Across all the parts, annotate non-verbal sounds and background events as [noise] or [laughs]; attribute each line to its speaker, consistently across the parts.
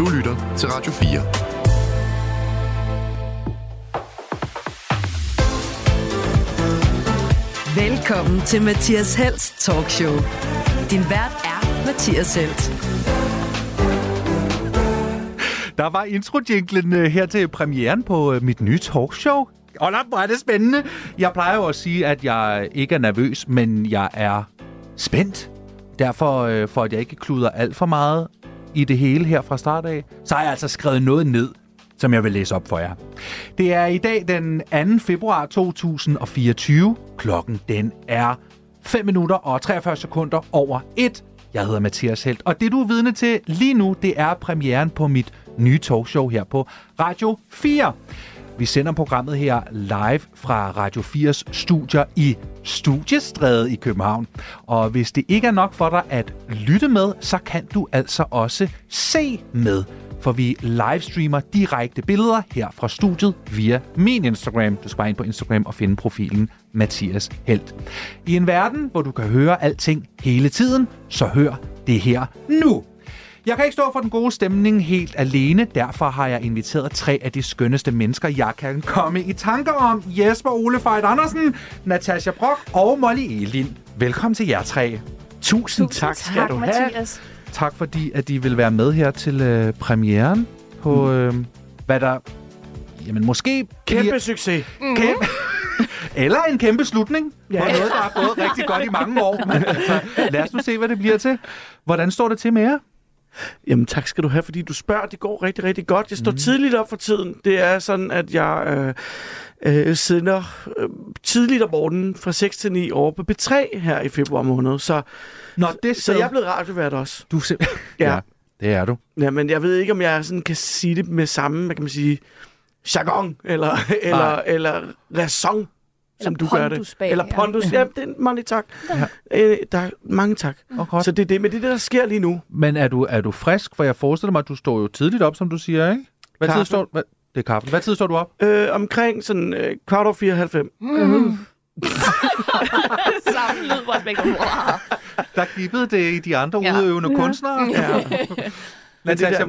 Speaker 1: Du lytter til Radio
Speaker 2: 4. Velkommen til Mathias Helst Talkshow. Din vært er Mathias Helt.
Speaker 3: Der var intro-jinglen øh, her til premieren på øh, mit nye talkshow. Og hvor er det spændende. Jeg plejer jo at sige, at jeg ikke er nervøs, men jeg er spændt. Derfor, øh, for at jeg ikke kluder alt for meget i det hele her fra start af, så har jeg altså skrevet noget ned, som jeg vil læse op for jer. Det er i dag den 2. februar 2024. Klokken den er 5 minutter og 43 sekunder over 1. Jeg hedder Mathias Helt, og det du er vidne til lige nu, det er premieren på mit nye talkshow her på Radio 4. Vi sender programmet her live fra Radio 4's studier i Studiestræde i København. Og hvis det ikke er nok for dig at lytte med, så kan du altså også se med. For vi livestreamer direkte billeder her fra studiet via min Instagram. Du skal bare ind på Instagram og finde profilen Mathias Helt. I en verden, hvor du kan høre alting hele tiden, så hør det her nu. Jeg kan ikke stå for den gode stemning helt alene, derfor har jeg inviteret tre af de skønneste mennesker, jeg kan komme i tanker om. Jesper Ole Fejt Andersen, Natasha Brock og Molly Elin. Velkommen til jer tre.
Speaker 4: Tusind, Tusind tak, skal tak, du have. Mathias.
Speaker 3: Tak fordi, at de vil være med her til øh, premieren på, mm. øh, hvad der... Jamen måske...
Speaker 4: Kæmpe bliver, succes.
Speaker 3: Mm. Kæmpe, [laughs] eller en kæmpe slutning ja. på noget, der er gået rigtig godt i mange år. [laughs] Men, altså, lad os nu se, hvad det bliver til. Hvordan står det til med jer?
Speaker 4: Jamen tak skal du have, fordi du spørger. Det går rigtig, rigtig godt. Jeg står mm. tidligt op for tiden. Det er sådan, at jeg øh, øh, sender øh, tidligt om morgenen fra 6 til 9 over på B3 her i februar måned. Så,
Speaker 3: Nå, det
Speaker 4: så jeg er blevet radiovært også.
Speaker 3: Du ja. ja, det er du.
Speaker 4: Ja, men jeg ved ikke, om jeg sådan kan sige det med samme, hvad kan man sige, jargon eller, eller, eller raison som du gør det.
Speaker 5: Bag,
Speaker 4: Eller pondus. Ja, det er mange tak. Ja. Øh, der, mange tak.
Speaker 3: Okay.
Speaker 4: Så det er det, men det er det, der sker lige nu.
Speaker 3: Men er du, er du frisk? For jeg forestiller mig, at du står jo tidligt op, som du siger, ikke? Hvad tid står, hvad, det er kaffe. Hvad tid står du op?
Speaker 4: Øh, omkring sådan øh, kvart over 94. Mm. Mm.
Speaker 5: Samme lyd, hvor
Speaker 3: Der gibbede det i de andre ja. udøvende ja. kunstnere. Ja. [laughs] Natasha,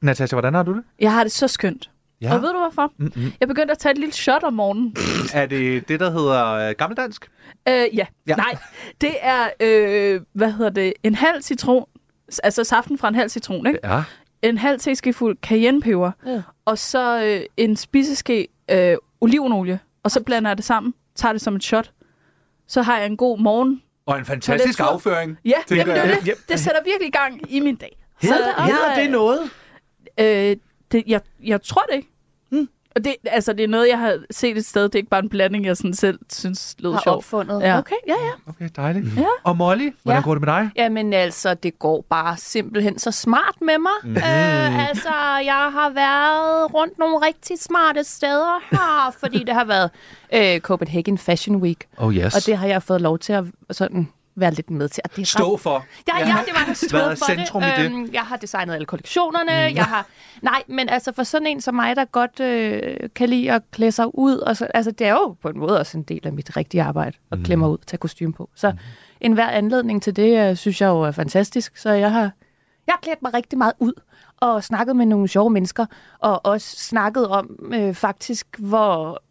Speaker 3: Natasha, hvordan har du det?
Speaker 5: Jeg har det så skønt. Ja. Og ved du hvorfor? Mm-hmm. Jeg begyndte at tage et lille shot om morgenen. [laughs]
Speaker 3: er det det, der hedder uh, gammeldansk?
Speaker 5: Øh, ja. ja. Nej, det er, øh, hvad hedder det, en halv citron, altså saften fra en halv citron, ikke?
Speaker 3: Ja.
Speaker 5: En halv teskefuld cayennepeber, ja. og så øh, en spiseske øh, olivenolie, og så blander jeg det sammen, tager det som et shot. Så har jeg en god morgen.
Speaker 3: Og en fantastisk afføring.
Speaker 5: Ja, jamen, det, det, det sætter virkelig gang i min dag.
Speaker 4: Hedder, hedder det noget?
Speaker 5: Øh, det, jeg, jeg tror det ikke. Og det, altså, det er noget, jeg har set et sted. Det er ikke bare en blanding, jeg sådan selv synes lød sjovt. opfundet.
Speaker 6: Ja. Okay, ja, ja.
Speaker 3: Okay, dejligt. Mm. Ja. Og Molly, hvordan ja. går det med dig?
Speaker 6: Jamen altså, det går bare simpelthen så smart med mig. Mm. Øh, altså, jeg har været rundt nogle rigtig smarte steder her, fordi det har været øh, Copenhagen Fashion Week.
Speaker 3: Oh yes.
Speaker 6: Og det har jeg fået lov til at sådan være lidt med til.
Speaker 3: At det Stå for.
Speaker 6: Ja, ja, det var stå for
Speaker 3: centrum det. I det. Øhm,
Speaker 6: jeg har designet alle kollektionerne. Mm. Jeg har... Nej, men altså for sådan en som mig, der godt øh, kan lide at klæde sig ud. Og så, altså, det er jo på en måde også en del af mit rigtige arbejde at mm. klemme mig ud og tage kostume på. Så mm. en hver anledning til det, øh, synes jeg jo er fantastisk. Så jeg har, jeg har klædt mig rigtig meget ud og snakket med nogle sjove mennesker. Og også snakket om øh, faktisk, hvor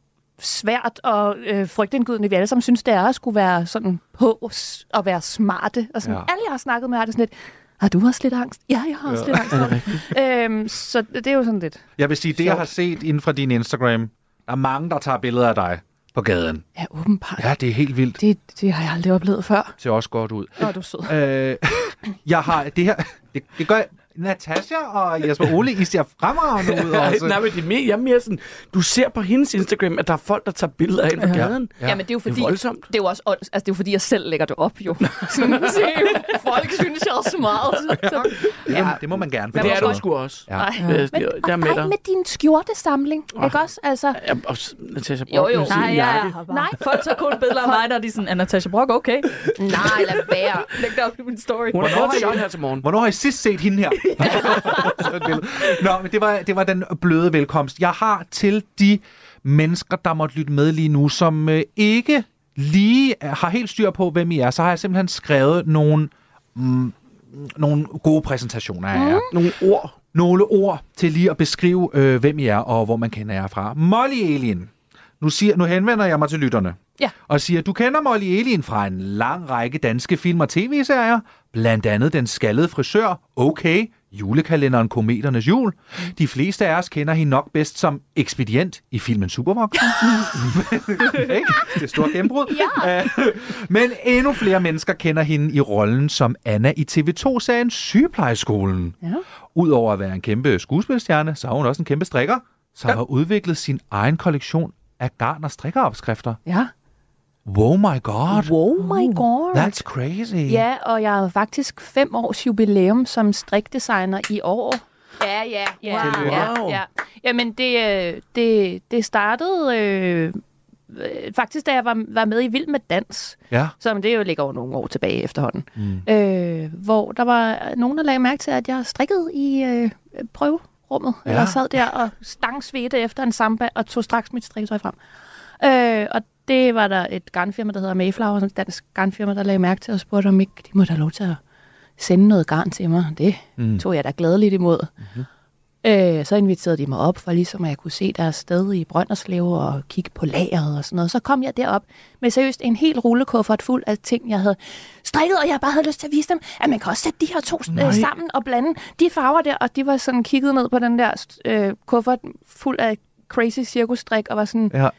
Speaker 6: svært og øh, frygtindgydende, vi alle sammen synes, det er at skulle være sådan på og være smarte. Og sådan, ja. Alle, jeg har snakket med, har det sådan lidt, har du også lidt angst? Ja, jeg har også ja. lidt angst. [laughs] øhm, så det er jo sådan lidt...
Speaker 3: Jeg vil sige, det jeg har set inden for din Instagram, der er mange, der tager billeder af dig på gaden.
Speaker 6: Ja, åbenbart.
Speaker 3: Ja, det er helt vildt.
Speaker 6: Det, det har jeg aldrig oplevet før.
Speaker 3: Det ser også godt ud.
Speaker 6: Åh, du er sød. Øh,
Speaker 3: jeg har det her... Det, det gør, Natasha og Jesper Ole, I ser fremragende ud [laughs] også.
Speaker 4: Nej, men det er mere, jeg er mere sådan, du ser på hendes Instagram, at der er folk, der tager billeder af hende på gaden.
Speaker 6: Ja. ja, men det er jo fordi, det er, voldsomt. det er jo også, altså det er jo fordi, jeg selv lægger det op, jo. [laughs] sådan, se, folk synes, jeg er smart. Så,
Speaker 3: ja. ja. Det må man gerne.
Speaker 4: Men det er du sgu også.
Speaker 6: Ja. Nej. Ja. Men, jeg er med, dig. med din skjortesamling, oh. ikke også? Altså,
Speaker 4: ja, og Natasha Brock,
Speaker 6: jo, jo. Nej, ja, ja.
Speaker 5: Nej, folk tager kun billeder af mig, når de er sådan, er Natasha Brock okay?
Speaker 6: Nej, lad være. [laughs] Læg det op i min story.
Speaker 4: Hun har shot her til morgen.
Speaker 3: Hvornår har I sidst set hende her? [laughs] Nå, men det var, det var den bløde velkomst. Jeg har til de mennesker, der måtte lytte med lige nu, som øh, ikke lige har helt styr på, hvem I er, så har jeg simpelthen skrevet nogle, mm, nogle gode præsentationer af jer. Mm.
Speaker 4: Nogle ord.
Speaker 3: nogle ord til lige at beskrive, øh, hvem I er og hvor man kender jer fra. Molly Alien. Nu, siger, nu henvender jeg mig til lytterne.
Speaker 6: Ja.
Speaker 3: Og siger, du kender Molly Alien fra en lang række danske film og tv-serier. Blandt andet Den skaldede frisør, Okay, julekalenderen Kometernes Jul. De fleste af os kender hende nok bedst som ekspedient i filmen Supervoksen. [laughs] Ikke? det er stort gennembrud.
Speaker 6: Ja.
Speaker 3: Øh, Men endnu flere mennesker kender hende i rollen som Anna i TV2-serien Sygeplejeskolen.
Speaker 6: Ja.
Speaker 3: Udover at være en kæmpe skuespilstjerne, så er hun også en kæmpe strikker, som har udviklet sin egen kollektion af garn- og strikkeopskrifter.
Speaker 6: Ja.
Speaker 3: Wow my god,
Speaker 6: Wow my god.
Speaker 3: that's crazy.
Speaker 6: Ja, og jeg har faktisk fem års jubilæum som strikdesigner i år. Ja, ja, ja.
Speaker 3: Wow.
Speaker 6: ja, ja. Jamen, det, øh, det, det startede øh, faktisk, da jeg var, var med i Vild med Dans,
Speaker 3: Ja.
Speaker 6: som det jo ligger over nogle år tilbage efterhånden, mm. øh, hvor der var nogen, der lagde mærke til, at jeg strikkede i øh, prøverummet.
Speaker 3: Ja.
Speaker 6: Jeg sad der og stangsvedte efter en samba og tog straks mit strikketøj frem. Øh, og det var der et garnfirma, der hedder Mayflower, et dansk garnfirma, der lagde mærke til og spurgte, om ikke de måtte have lov til at sende noget garn til mig. Det
Speaker 3: Mm.
Speaker 6: tog jeg da gladeligt imod. Mm-hmm. Øh, så inviterede de mig op, for ligesom at jeg kunne se deres sted i Brønderslev og kigge på lageret og sådan noget. Så kom jeg derop med seriøst en helt rullekuffert fuld af ting, jeg havde strikket, og jeg bare havde lyst til at vise dem, at man kan også sætte de her to
Speaker 3: Nej.
Speaker 6: øh, sammen og blande de farver der. Og de var sådan kigget ned på den der øh, kuffert fuld af crazy cirkusstrik og var sådan,
Speaker 3: Ja.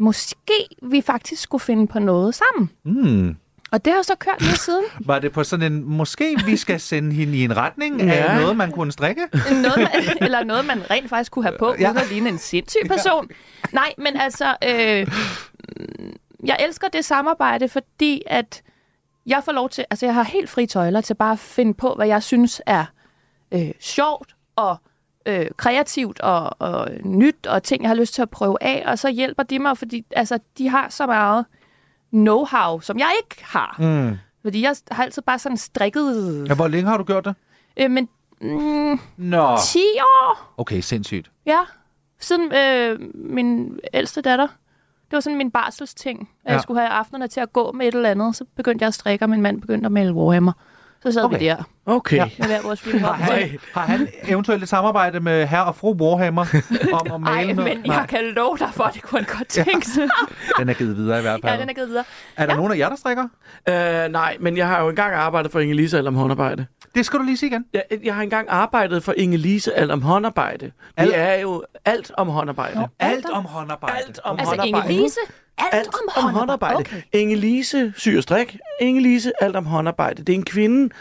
Speaker 6: Måske vi faktisk skulle finde på noget sammen.
Speaker 3: Mm.
Speaker 6: Og det har så kørt lige siden. [laughs]
Speaker 3: Var det på sådan en, måske vi skal sende hende i en retning
Speaker 4: Ja.
Speaker 3: af noget, man kunne strikke?
Speaker 6: noget, man, [laughs] eller noget, man rent faktisk kunne have på,
Speaker 3: Ja.
Speaker 6: uden at ligne en sindssyg person. Nej, men altså, øh, jeg elsker det samarbejde, fordi at jeg får lov til, altså jeg har helt fri tøjler til bare at finde på, hvad jeg synes er øh, sjovt og øh, kreativt og, og nyt, og ting, jeg har lyst til at prøve af, og så hjælper de mig, fordi altså, de har så meget know-how, som jeg ikke har.
Speaker 3: Mm.
Speaker 6: Fordi jeg har altid bare sådan strikket,
Speaker 3: Ja, hvor længe har du gjort det?
Speaker 6: øh, men mm,
Speaker 3: Nå.
Speaker 6: 10 år.
Speaker 3: Okay, sindssygt.
Speaker 6: Ja, siden øh, min ældste datter. Det var sådan min barselsting. At
Speaker 3: Ja.
Speaker 6: jeg skulle have aftenerne til at gå med et eller andet. Så begyndte jeg at strikke, og min mand begyndte at male Warhammer. Så sad
Speaker 3: Okay.
Speaker 6: vi der
Speaker 4: Okay.
Speaker 3: Ja.
Speaker 4: Ja.
Speaker 6: med hver vores
Speaker 3: Har han, har han eventuelt et samarbejde med herre og fru Warhammer om at [laughs] male
Speaker 6: Ej,
Speaker 3: noget?
Speaker 6: men jeg kan love dig for, at det kunne han godt tænke sig. [laughs]
Speaker 3: Den er givet videre i hvert fald.
Speaker 6: ja, den er givet videre.
Speaker 3: Er der nogen af jer, der strikker?
Speaker 4: Øh, nej, men jeg har jo engang arbejdet for Inge-Lise Alm håndarbejde.
Speaker 3: Det skal du lige sige igen.
Speaker 4: Jeg, jeg har engang arbejdet for Inge-Lise Alm håndarbejde. Det er jo alt om håndarbejde.
Speaker 6: Nå.
Speaker 3: Alt om håndarbejde.
Speaker 4: Alt om
Speaker 6: Altså,
Speaker 4: håndarbejde.
Speaker 6: Inge-Lise, alt,
Speaker 4: Alt
Speaker 6: om,
Speaker 4: om håndarbejde.
Speaker 6: Okay.
Speaker 4: Inge-Lise syr strik. Inge-Lise alt om håndarbejde. Det er en kvinde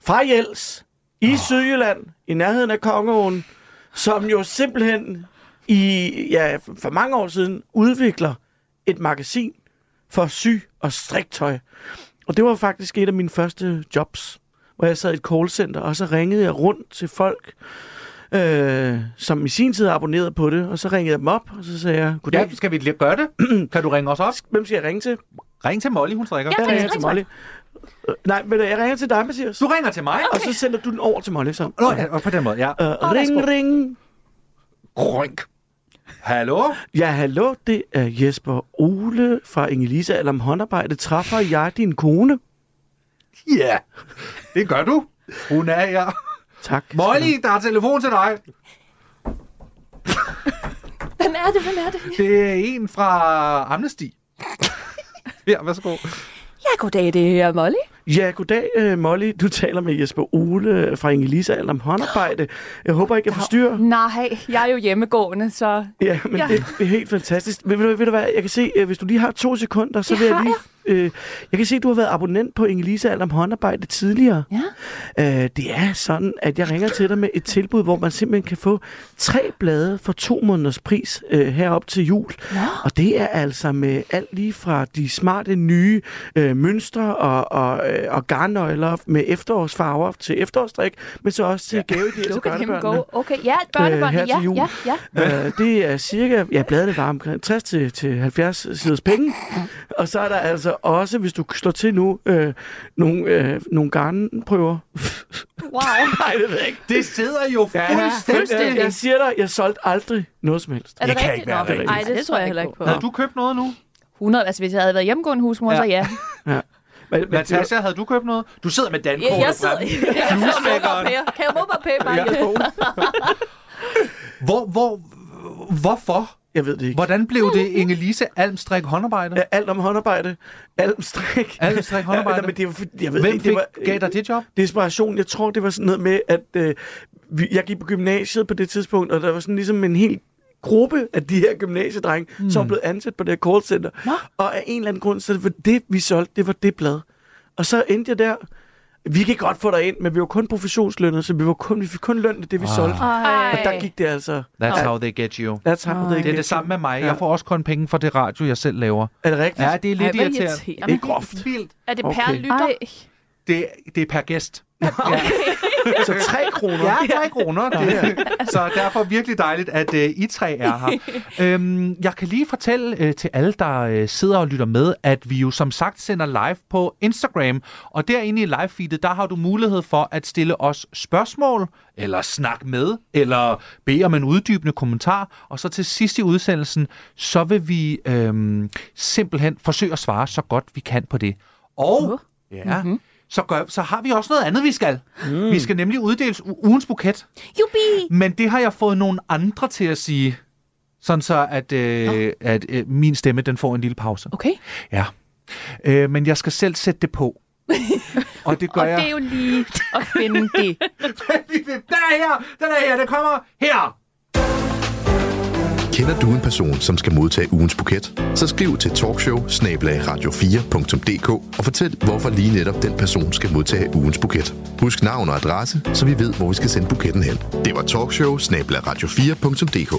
Speaker 4: fra Jels i oh. Sydjylland, i nærheden af Kongeåen, som jo simpelthen i, ja, for mange år siden udvikler et magasin for sy og striktøj. Og det var faktisk et af mine første jobs, hvor jeg sad i et callcenter, og så ringede jeg rundt til folk, øh, som i sin tid abonnerede på det, og så ringede jeg dem op, og så sagde jeg, goddag,
Speaker 3: Ja, skal vi lige gøre det? [clears throat] kan du ringe os op?
Speaker 4: hvem skal jeg ringe til?
Speaker 3: Ring til Molly, hun strikker.
Speaker 6: Ja,
Speaker 4: Jeg
Speaker 6: ring
Speaker 4: ringer
Speaker 6: til
Speaker 4: Molly. Øh, Nej, men øh, jeg ringer til dig, Mathias.
Speaker 3: Du ringer til mig?
Speaker 4: Og så sender du den over til Molly, så.
Speaker 3: Nå, ja, og på den måde, ja.
Speaker 4: Øh,
Speaker 6: værsgo.
Speaker 4: ring, ring.
Speaker 3: Grønk. Hallo?
Speaker 4: Ja, hallo, det er Jesper Ole fra Inge-Lise Alm håndarbejde. Træffer jeg din kone?
Speaker 3: Ja, det gør du. Hun er her.
Speaker 4: Tak.
Speaker 3: Molly, der er telefon til dig. [laughs]
Speaker 6: Hvem er det? Hvem er det?
Speaker 3: Det er en fra Amnesty. [laughs] Ja, værsgo.
Speaker 6: Ja, goddag, det er Molly.
Speaker 4: Ja, goddag, øh, Molly. Du taler med Jesper Ole fra Inge-Lise Alm håndarbejde. Jeg håber ikke, jeg forstyrrer.
Speaker 6: Nej, jeg er jo hjemmegående, så...
Speaker 4: Ja, men
Speaker 6: Ja.
Speaker 4: Det, det er helt fantastisk. Ved, ved, du- ved du hvad, jeg kan se, øh, hvis du lige har to sekunder, så
Speaker 6: Det
Speaker 4: vil jeg
Speaker 6: har
Speaker 4: lige... Øh, jeg kan se, at du har været abonnent på Inge-Lise Alm håndarbejde tidligere.
Speaker 6: Ja.
Speaker 4: Øh, det er sådan, at jeg ringer til dig med et tilbud, hvor man simpelthen kan få tre blade for to måneders pris øh, herop til jul.
Speaker 6: Nå.
Speaker 4: Og det er altså med alt lige fra de smarte nye øh, mønstre og, og, øh, og garnnøgler med efterårsfarver til efterårsstrik, men så også til gaveidéer til børnebørnene.
Speaker 6: Okay, ja, børnebørnene,
Speaker 4: her til
Speaker 6: ja,
Speaker 4: jul.
Speaker 6: ja, ja.
Speaker 4: Øh, det er cirka, ja, bladene var omkring 60 til, til 70 siders penge. Og så er der altså også, hvis du slår til nu, øh, nogle, øh, nogle garnprøver.
Speaker 6: Wow. [laughs]
Speaker 4: Nej, det ved jeg ikke.
Speaker 3: Det sidder jo
Speaker 4: Ja, jeg,
Speaker 6: fuldstændig.
Speaker 4: jeg siger dig, jeg solgte aldrig noget som helst.
Speaker 6: Er det,
Speaker 3: Det kan
Speaker 6: rigtigt?
Speaker 3: ikke være.
Speaker 5: Nej, det tror jeg heller ikke på.
Speaker 3: Havde du købt noget nu?
Speaker 6: 100, altså hvis jeg havde været hjemmegående husmor,
Speaker 3: Ja.
Speaker 6: så ja.
Speaker 4: Men, men,
Speaker 3: Natasha, havde du købt noget? Du sidder med dankortet
Speaker 5: Jeg, [laughs] jeg sidder
Speaker 3: frem.
Speaker 5: jeg Kan jeg mobber pæ bare
Speaker 3: Ja.
Speaker 5: ja. [laughs]
Speaker 3: Hvor, hvor, hvorfor?
Speaker 4: Jeg ved det ikke.
Speaker 3: Hvordan blev det Inge-Lise Almstrik håndarbejde?
Speaker 4: Ja, alt om håndarbejde. Alt strik.
Speaker 3: Almstrik håndarbejde?
Speaker 4: Ja, men det var, jeg ved
Speaker 3: Hvem
Speaker 4: ikke, det var,
Speaker 3: gav dig det job?
Speaker 4: desperation. Jeg tror, det var sådan noget med, at øh, vi, jeg gik på gymnasiet på det tidspunkt, og der var sådan ligesom en hel gruppe af de her gymnasiedrenge, mm. som var blevet ansat på det her callcenter.
Speaker 6: Nå.
Speaker 4: Og af en eller anden grund, så det var det, vi solgte, det var det blad. Og så endte jeg der. Vi kan godt få dig ind, men vi var kun professionslønnet, så vi, var kun, vi fik kun løn det, vi
Speaker 3: Ah.
Speaker 4: solgte.
Speaker 6: Ej.
Speaker 4: Og der gik det altså.
Speaker 3: That's how they get you.
Speaker 4: That's how they
Speaker 3: Det er
Speaker 4: get
Speaker 3: det samme med mig.
Speaker 4: Ja.
Speaker 3: Jeg får også kun penge for det radio, jeg selv laver.
Speaker 4: Er det rigtigt?
Speaker 3: Ja, det er lidt
Speaker 5: Ej,
Speaker 3: irriterende.
Speaker 5: irriterende.
Speaker 4: Det er groft.
Speaker 3: Vildt.
Speaker 6: Er det per
Speaker 4: Okay.
Speaker 6: lytter?
Speaker 5: Ej,
Speaker 3: Det, det er per gæst. [laughs]
Speaker 4: Så tre kroner.
Speaker 3: Ja, tre kroner. Det. Så derfor virkelig dejligt, at uh, I tre er her. [laughs] øhm, jeg kan lige fortælle uh, til alle, der uh, sidder og lytter med, at vi jo som sagt sender live på Instagram. Og derinde i live-feedet, der har du mulighed for at stille os spørgsmål, eller snakke med, eller bede om en uddybende kommentar. Og så til sidst i udsendelsen, så vil vi øhm, simpelthen forsøge at svare så godt vi kan på det. Og ja, mm-hmm. Så, gør, så har vi også noget andet, vi skal. Mm. Vi skal nemlig uddele u- ugens buket.
Speaker 6: Jubi!
Speaker 3: Men det har jeg fået nogle andre til at sige, sådan så at, øh, at øh, min stemme den får en lille pause.
Speaker 6: Okay.
Speaker 3: Ja. Øh, men jeg skal selv sætte det på. [laughs] Og det gør
Speaker 6: Og
Speaker 3: jeg.
Speaker 6: det er jo lige at finde det. [laughs]
Speaker 3: Den er her! Den er her! Den kommer her!
Speaker 1: Kender du en person, som skal modtage ugens buket? Så skriv til talkshow radio4.dk og fortæl, hvorfor lige netop den person skal modtage ugens buket. Husk navn og adresse, så vi ved, hvor vi skal sende buketten hen. Det var talkshow radio4.dk.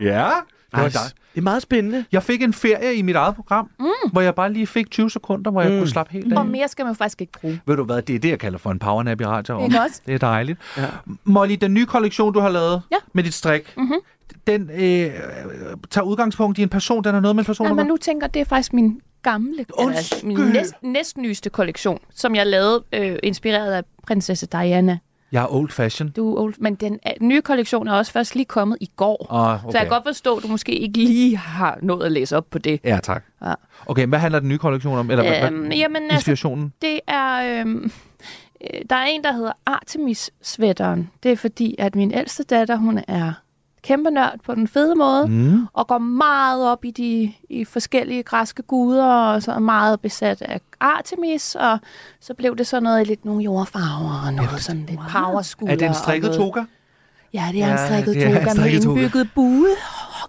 Speaker 3: Ja. Det var
Speaker 4: Nice.
Speaker 3: dig.
Speaker 4: Det er meget spændende.
Speaker 3: Jeg fik en ferie i mit eget program, mm. hvor jeg bare lige fik 20 sekunder, hvor jeg
Speaker 4: Mm.
Speaker 3: kunne slappe helt af.
Speaker 6: Og mere skal man faktisk ikke bruge.
Speaker 3: Ved du hvad, det er det, jeg kalder for en powernap i radioen.
Speaker 6: Ikke også?
Speaker 3: Det er dejligt.
Speaker 4: Ja.
Speaker 3: Molly, den nye kollektion, du har lavet
Speaker 6: Ja.
Speaker 3: med dit strik,
Speaker 6: Mhm.
Speaker 3: den øh, tager udgangspunkt i en person, den er noget med en person,
Speaker 6: Nej, men nu tænker det er faktisk min gamle, eller min næst, næstnyeste kollektion, som jeg lavede øh, inspireret af prinsesse Diana.
Speaker 3: Jeg er old fashion.
Speaker 6: Du er old, men den nye kollektion er også først lige kommet i går.
Speaker 3: Oh, okay.
Speaker 6: Så jeg kan godt forstå, at du måske ikke lige har nået at læse op på det.
Speaker 3: Ja, tak.
Speaker 6: Ja.
Speaker 3: Okay, hvad handler den nye kollektion om? Eller
Speaker 6: Øhm,
Speaker 3: hvad,
Speaker 6: jamen, altså,
Speaker 3: inspirationen?
Speaker 6: det er... Øhm, øh, der er en, der hedder Artemis-sweateren. Det er fordi, at min ældste datter, hun er kæmpe nørd på den fede måde,
Speaker 3: Mm.
Speaker 6: og går meget op i de i forskellige græske guder, og så er meget besat af Artemis, og så blev det sådan noget lidt nogle jordfarver, og noget sådan lidt powerskulder.
Speaker 3: Er det en strikket toga?
Speaker 6: Ja, det er en
Speaker 3: Ja,
Speaker 6: strikket
Speaker 3: en
Speaker 6: toga med
Speaker 3: strikket toga.
Speaker 6: indbygget bue,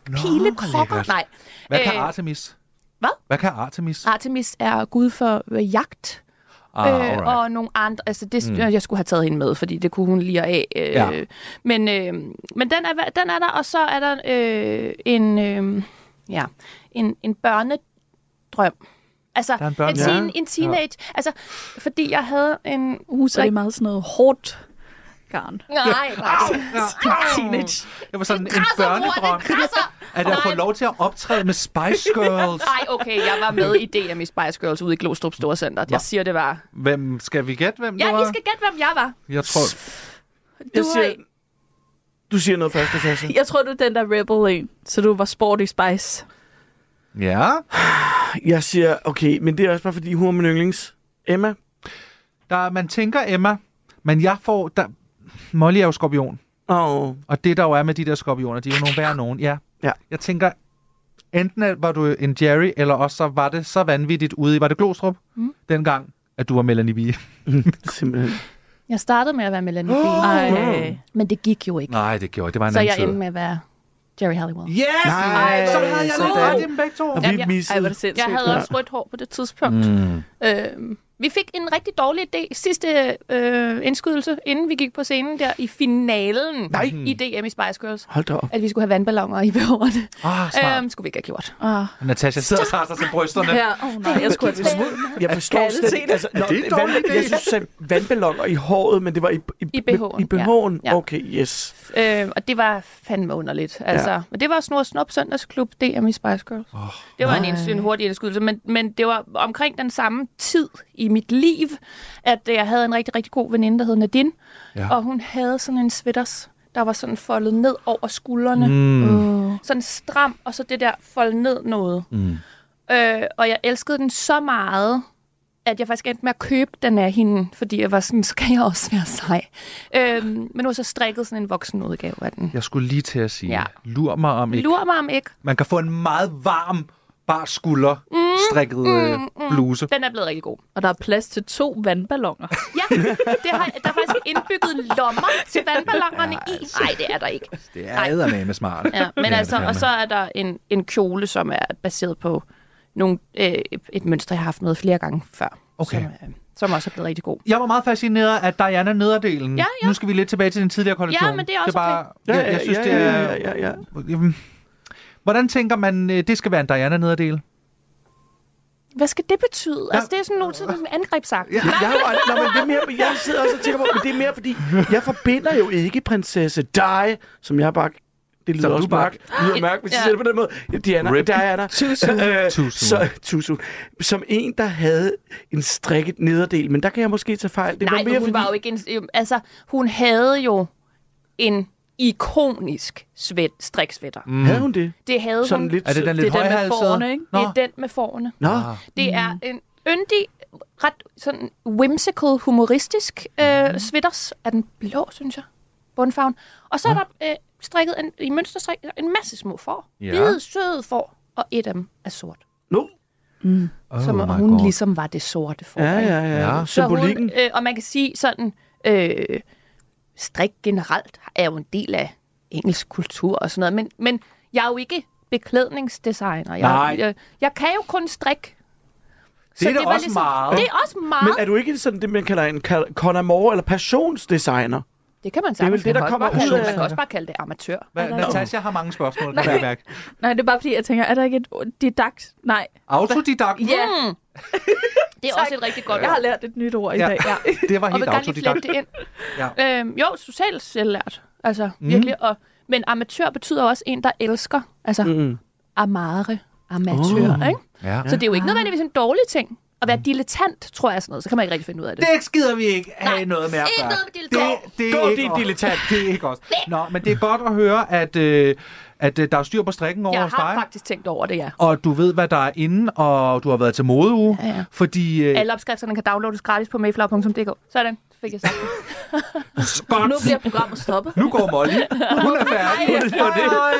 Speaker 3: Nå,
Speaker 6: pilekrokker. Nej,
Speaker 3: Hvad kan
Speaker 6: Øh,
Speaker 3: Artemis?
Speaker 6: hvad?
Speaker 3: Hvad kan Artemis?
Speaker 6: Artemis er gud for øh, jagt,
Speaker 3: Ah,
Speaker 6: øh,
Speaker 3: alright.
Speaker 6: og nogle andre. Altså, det,
Speaker 3: Mm.
Speaker 6: jeg skulle have taget hende med, fordi det kunne hun lige af. Øh,
Speaker 3: Ja.
Speaker 6: Men, øh, men den, er, den er der, og så er der øh, en, øh, ja, en, en børnedrøm. Altså,
Speaker 3: Der er en børne-
Speaker 6: en, teen,
Speaker 4: Ja.
Speaker 6: en teenage. Altså, fordi jeg havde en...
Speaker 5: uh, så er det meget sådan noget hårdt garn.
Speaker 6: Nej, [laughs] nej.
Speaker 5: Teenage.
Speaker 3: Det var sådan en børnedrøm. At jeg får lov til at optræde med Spice [laughs] Girls.
Speaker 6: Nej, okay, jeg var med i DM i Spice Girls ude i Glostrup Storcenter. Jeg siger det bare.
Speaker 3: Hvem skal vi gætte, hvem det
Speaker 6: Ja,
Speaker 3: var?
Speaker 6: I skal gætte, hvem jeg var.
Speaker 3: Jeg tror...
Speaker 4: Jeg
Speaker 5: Du,
Speaker 4: siger,
Speaker 5: er,
Speaker 4: du siger noget først, Natasha.
Speaker 5: jeg tror, du er den der rebel en, så du var sporty spice.
Speaker 3: Ja. [sighs]
Speaker 4: Jeg siger, okay, men det er også bare fordi, hun er min yndlings. Emma?
Speaker 3: Der, man tænker Emma, men jeg får... Der, Molly er jo skorpion.
Speaker 4: Åh, oh,
Speaker 3: Og det, der jo er med de der skorpioner, de er jo nogle værre nogen. Ja.
Speaker 4: Ja.
Speaker 3: Jeg tænker, enten var du en Jerry, eller også så var det så vanvittigt ude i... Var det Glostrup?
Speaker 6: Mm.
Speaker 3: Dengang, at du var Melanie B. [laughs]
Speaker 4: simpelthen.
Speaker 6: Jeg startede med at være Melanie B. [gasps]
Speaker 5: Ej.
Speaker 6: Men det gik jo ikke.
Speaker 3: Nej, det gjorde. Det var en
Speaker 6: Så
Speaker 3: anden
Speaker 6: jeg
Speaker 3: tid.
Speaker 6: endte med at være Jerry Halliwell.
Speaker 3: Yes!
Speaker 4: Nej,
Speaker 3: så havde jeg lige ret i dem begge to.
Speaker 4: Og vi
Speaker 6: ja.
Speaker 4: missede.
Speaker 5: Ej, hvor det sindssygt.
Speaker 6: Jeg havde også rødt hår på det tidspunkt.
Speaker 3: Mm.
Speaker 6: Øh, vi fik en rigtig dårlig idé sidste øh, indskydelse, inden vi gik på scenen der i finalen
Speaker 4: Nej.
Speaker 6: i DM i Spice Girls.
Speaker 4: Hold da op.
Speaker 6: At vi skulle have vandballoner i behårene.
Speaker 3: Ah, smart.
Speaker 6: Øhm, skulle vi ikke have gjort.
Speaker 5: Ah.
Speaker 3: Natasha sidder og tager sig til brysterne.
Speaker 5: Ja, oh, nej, jeg skulle have.
Speaker 4: Jeg forstår slet ikke.
Speaker 5: det?
Speaker 4: Altså,
Speaker 3: Er det en dårlig idé?
Speaker 4: Jeg synes, at vandballoner i håret, men det var i, i,
Speaker 6: I BH'en,
Speaker 4: I BH'en.
Speaker 6: ja.
Speaker 4: Okay, yes.
Speaker 6: Øh, og det var fandme underligt. Altså, ja. Men det var Snor Snop Søndagsklub, DM i Spice Girls. Oh, det var en,
Speaker 5: nej.
Speaker 6: en, en hurtig indskydelse, men, men det var omkring den samme tid i mit liv, at jeg havde en rigtig, rigtig god veninde, der hed Nadine,
Speaker 3: Ja.
Speaker 6: og hun havde sådan en sweaters, der var sådan foldet ned over skuldrene. Mm.
Speaker 5: Uh.
Speaker 6: Sådan stram, og så det der foldet ned noget.
Speaker 3: Mm.
Speaker 6: Øh, og jeg elskede den så meget, at jeg faktisk endte med at købe den af hende, fordi jeg var sådan, [laughs] skal jeg også være sej. Øh, men nu har så strikket sådan en voksen udgave af den.
Speaker 3: Jeg skulle lige til at sige,
Speaker 6: Ja.
Speaker 3: lur mig om ikke.
Speaker 6: Lur mig om ikke.
Speaker 3: Man kan få en meget varm, bar skulder strikket øh, bluse.
Speaker 6: Den er blevet rigtig god.
Speaker 5: Og der er plads til to vandballoner.
Speaker 6: Ja, det har, der er faktisk indbygget lommer til vandballonerne i. Nej, det er der ikke.
Speaker 3: Det er eddermame smart.
Speaker 6: Ja, men
Speaker 3: Det
Speaker 6: altså,
Speaker 3: det
Speaker 6: og så er der en, en kjole, som er baseret på nogle, øh, et mønster, jeg har haft med flere gange før.
Speaker 3: Okay.
Speaker 6: Som, øh, som også er blevet rigtig god.
Speaker 3: Jeg var meget fascineret af Diana nederdelen.
Speaker 6: Ja, ja.
Speaker 3: Nu skal vi lidt tilbage til den tidligere kollektion.
Speaker 6: Ja, men det er også
Speaker 3: det er bare,
Speaker 4: Ja,
Speaker 3: jeg, jeg synes,
Speaker 4: ja,
Speaker 3: det
Speaker 4: ja,
Speaker 3: er...
Speaker 4: ja, ja, ja.
Speaker 3: Hvordan tænker man, øh, det skal være en Diana nederdel?
Speaker 6: Hvad skal det betyde? Ja. Altså, det er sådan nogle sådan en angrebsagt.
Speaker 3: Ja.
Speaker 4: Jeg, aldrig, nå, men det er mere, jeg sidder også og tænker på, men det er mere fordi, jeg forbinder jo ikke prinsesse Di, som jeg bare det lyder også mørkt, det lyder mørkt, hvis jeg
Speaker 6: Ja.
Speaker 4: på den måde. Diana,
Speaker 3: Rip.
Speaker 4: Diana, øh,
Speaker 3: Too soon.
Speaker 4: så, soon. Som en, der havde en strikket nederdel, men der kan jeg måske tage fejl. Det
Speaker 6: Nej,
Speaker 4: var
Speaker 6: men
Speaker 4: mere
Speaker 6: hun
Speaker 4: fordi,
Speaker 6: var jo ikke en... Altså, hun havde jo en ikonisk svæt, striksvætter. Mm.
Speaker 4: havde hun det?
Speaker 6: Det havde
Speaker 4: Sådan
Speaker 6: hun.
Speaker 4: lidt...
Speaker 3: Er det den
Speaker 5: Det
Speaker 3: lidt
Speaker 5: er den med forerne, ikke?
Speaker 3: Nå.
Speaker 6: Det er den med forerne.
Speaker 4: Nå,
Speaker 3: Ah.
Speaker 6: Det er en yndig, ret sådan whimsical, humoristisk øh, sweaters. Er den blå, synes jeg, bundfarven. Og så er der øh, strikket en, i mønsterstrik en masse små får.
Speaker 3: Ja.
Speaker 6: Ja. Hvide, søde får, og et af dem er sort.
Speaker 4: no.
Speaker 3: Oh
Speaker 6: som
Speaker 3: my
Speaker 6: hun
Speaker 3: God.
Speaker 6: ligesom var det sorte får.
Speaker 4: Ja,
Speaker 6: ikke?
Speaker 4: ja, ja.
Speaker 3: Ja.
Speaker 6: Så
Speaker 4: Symbolikken.
Speaker 6: hun, øh, og man kan sige sådan, øh, strik generelt er jo en del af engelsk kultur og sådan noget, men, men jeg er jo ikke beklædningsdesigner. Jeg,
Speaker 3: Nej.
Speaker 6: Jeg, jeg kan jo kun strik.
Speaker 3: Det er da også meget.
Speaker 6: Det er også meget.
Speaker 4: Men er du ikke sådan det, man kalder en Moore eller passionsdesigner?
Speaker 6: Det kan man
Speaker 4: er
Speaker 6: sagtens.
Speaker 4: vel det, der kommer
Speaker 6: også bare
Speaker 4: ud
Speaker 6: kalde,
Speaker 4: af-
Speaker 6: Man kan også bare kalde det amatør.
Speaker 5: Der-
Speaker 3: Natasha har mange spørgsmål, kan jeg mærke. [laughs]
Speaker 5: Nej, det er bare fordi, jeg tænker, er der ikke et didakt? Nej.
Speaker 3: Autodidakt?
Speaker 5: Ja,
Speaker 6: Mm. Det er også et rigtig godt
Speaker 5: jeg har lært et nyt ord i
Speaker 3: Ja.
Speaker 5: dag. Ja.
Speaker 3: Det var [laughs]
Speaker 6: Og
Speaker 3: helt
Speaker 6: vil gerne lige flette
Speaker 3: autodidakt.
Speaker 6: det ind.
Speaker 3: Ja.
Speaker 6: Øhm, jo, socialt selvlært. Altså, mm. virkelig. Og, men amatør betyder også en, der elsker. Altså, mm. Amare, amatør,
Speaker 4: Åh.
Speaker 6: ikke?
Speaker 3: Ja.
Speaker 6: Så det er jo ikke nødvendigvis en dårlig ting. At være dilettant, tror jeg sådan noget. Så kan man ikke rigtig finde ud af det.
Speaker 3: Det skider vi ikke have
Speaker 6: Nej,
Speaker 3: noget med at
Speaker 6: ikke
Speaker 3: gøre.
Speaker 6: noget med dilettant.
Speaker 3: Det, det
Speaker 4: Gå,
Speaker 3: er ikke
Speaker 4: din
Speaker 3: os.
Speaker 4: dilettant.
Speaker 3: Det er ikke os. Nå, men det er godt at høre, at, øh, at øh, der er styr på strikken over
Speaker 6: Jeg
Speaker 3: hos
Speaker 6: har
Speaker 3: dig.
Speaker 6: faktisk tænkt over det, ja.
Speaker 3: Og du ved, hvad der er inde, og du har været til modeuge.
Speaker 6: Ja, ja.
Speaker 3: Fordi... Øh,
Speaker 6: Alle opskrifterne kan downloades gratis på mayflower.dk. Sådan, så fik jeg sagt det. [laughs]
Speaker 3: godt.
Speaker 5: Nu bliver programmet stoppet.
Speaker 3: Nu går Molly. Hun er færdig. Ej,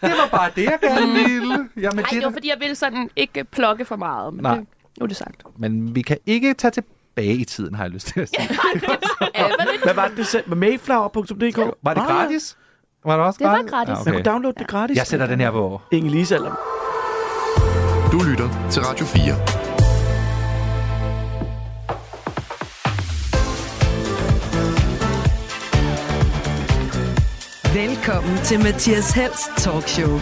Speaker 3: det var bare det, jeg gerne ville. Jamen,
Speaker 6: Nej,
Speaker 3: det,
Speaker 6: det var
Speaker 3: er-
Speaker 6: fordi, jeg ville sådan ikke plukke for meget. Men
Speaker 3: Nej.
Speaker 6: det, nu er det sagt.
Speaker 3: men vi kan ikke tage tilbage i tiden, har jeg lyst til at [laughs] sige. [laughs]
Speaker 4: Hvad var det, du sagde? Mayflower.dk?
Speaker 3: Var det
Speaker 4: Ah,
Speaker 3: gratis? Var det også
Speaker 6: Det var
Speaker 3: gratis?
Speaker 6: gratis.
Speaker 3: Ja,
Speaker 4: Man kunne downloade det gratis.
Speaker 3: Jeg sætter den her på.
Speaker 4: Inge-Lise eller...
Speaker 1: Du lytter til Radio 4.
Speaker 2: Velkommen til Mathias Helst Talkshow.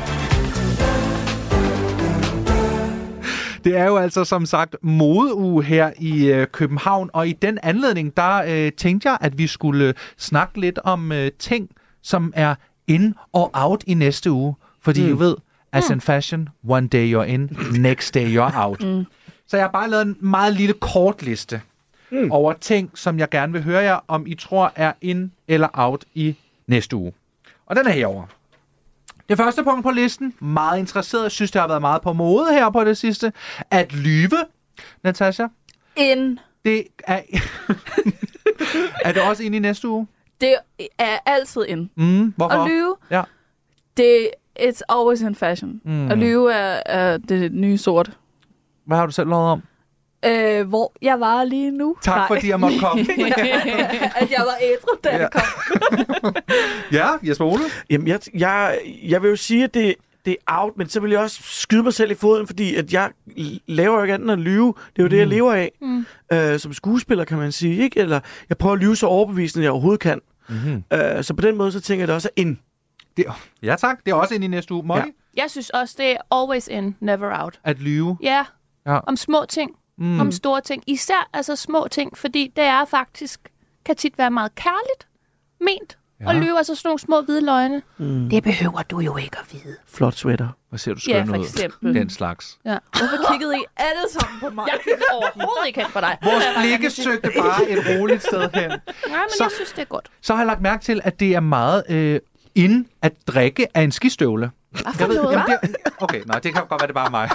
Speaker 3: Det er jo altså som sagt modeuge her i øh, København, og i den anledning, der øh, tænkte jeg, at vi skulle snakke lidt om øh, ting, som er in og out i næste uge. Fordi mm. I ved, as in fashion, one day you're in, next day you're out. Mm. Så jeg har bare lavet en meget lille kort liste mm. over ting, som jeg gerne vil høre jer, om I tror er in eller out i næste uge. Og den er herovre. Det første punkt på listen, meget interesseret, jeg synes, det har været meget på mode her på det sidste, at lyve, Natasha,
Speaker 5: En.
Speaker 3: det er... [laughs] er det også inde i næste uge?
Speaker 5: Det er altid en.
Speaker 3: Mm, hvorfor?
Speaker 5: At lyve,
Speaker 3: Ja.
Speaker 5: det it's always in fashion.
Speaker 3: Mm.
Speaker 5: At lyve er, er det nye sort.
Speaker 3: Hvad har du selv lavet om?
Speaker 5: Øh, hvor jeg var lige nu.
Speaker 3: Tak,
Speaker 5: Nej.
Speaker 3: fordi jeg måtte komme. [laughs]
Speaker 5: at jeg var ædru, da
Speaker 3: Ja.
Speaker 5: jeg kom. [laughs]
Speaker 3: ja, Jesper Ole.
Speaker 4: Jamen, jeg, jeg, jeg vil jo sige, at det, det er out, men så vil jeg også skyde mig selv i foden, fordi at jeg laver jo ikke andet end at lyve. Det er jo det, jeg lever af.
Speaker 6: Mm.
Speaker 4: Øh, som skuespiller, kan man sige. ikke? Eller jeg prøver at lyve så overbevisende, jeg overhovedet kan.
Speaker 3: Mm-hmm.
Speaker 4: Øh, så på den måde, så tænker jeg, det også er ind.
Speaker 3: Det, ja tak, det er også inde i næste uge. Molly, ja.
Speaker 6: Jeg synes også, det er always in, never out.
Speaker 3: at lyve.
Speaker 6: Ja,
Speaker 3: Ja.
Speaker 6: om små ting,
Speaker 3: Mm.
Speaker 6: om store ting. Især altså små ting, fordi det er faktisk, kan tit være meget kærligt ment.
Speaker 3: Ja.
Speaker 6: Ja. Og lyve altså sådan nogle små hvide løgne. Mm. Det behøver du jo ikke at vide.
Speaker 4: Flot sweater.
Speaker 3: Hvor ser du
Speaker 6: Ja,
Speaker 3: skøn
Speaker 6: for
Speaker 3: ud.
Speaker 6: eksempel.
Speaker 3: Den slags.
Speaker 6: Ja.
Speaker 5: Hvorfor kiggede I alle sammen på mig?
Speaker 6: Jeg kigger overhovedet ikke hen på dig.
Speaker 3: Vores blikke søgte bare et roligt sted hen. [laughs]
Speaker 6: Nej, men
Speaker 3: Så-
Speaker 6: jeg synes, det er godt.
Speaker 3: Så har jeg lagt mærke til, at det er meget øh, ind at drikke af en skistøvle.
Speaker 6: Hvad for
Speaker 3: Jeg ved,
Speaker 6: noget?
Speaker 3: jamen, det, okay, nej, det kan godt være, det er bare mig.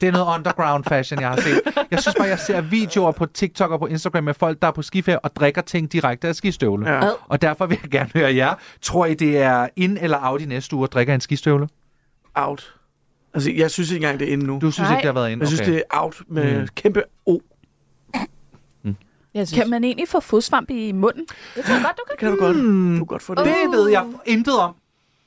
Speaker 3: Det er noget underground fashion, jeg har set. Jeg synes bare, jeg ser videoer på TikTok og på Instagram med folk, der er på skiferie og drikker ting direkte af skistøvle.
Speaker 4: Ja.
Speaker 3: Og derfor vil jeg gerne høre jer. Tror I, det er ind eller out i næste uge at drikke af en skistøvle?
Speaker 4: Out. Altså, jeg synes ikke engang, det er inde nu.
Speaker 3: Du synes
Speaker 6: Nej.
Speaker 3: ikke, det har været ind?
Speaker 4: Jeg synes, det er out med mm. kæmpe O.
Speaker 6: Jeg synes,
Speaker 5: Kan man egentlig få fodsvamp i munden?
Speaker 6: det tror jeg godt, du kan.
Speaker 4: Kan du godt, du kan godt få det.
Speaker 3: Det ved jeg intet om.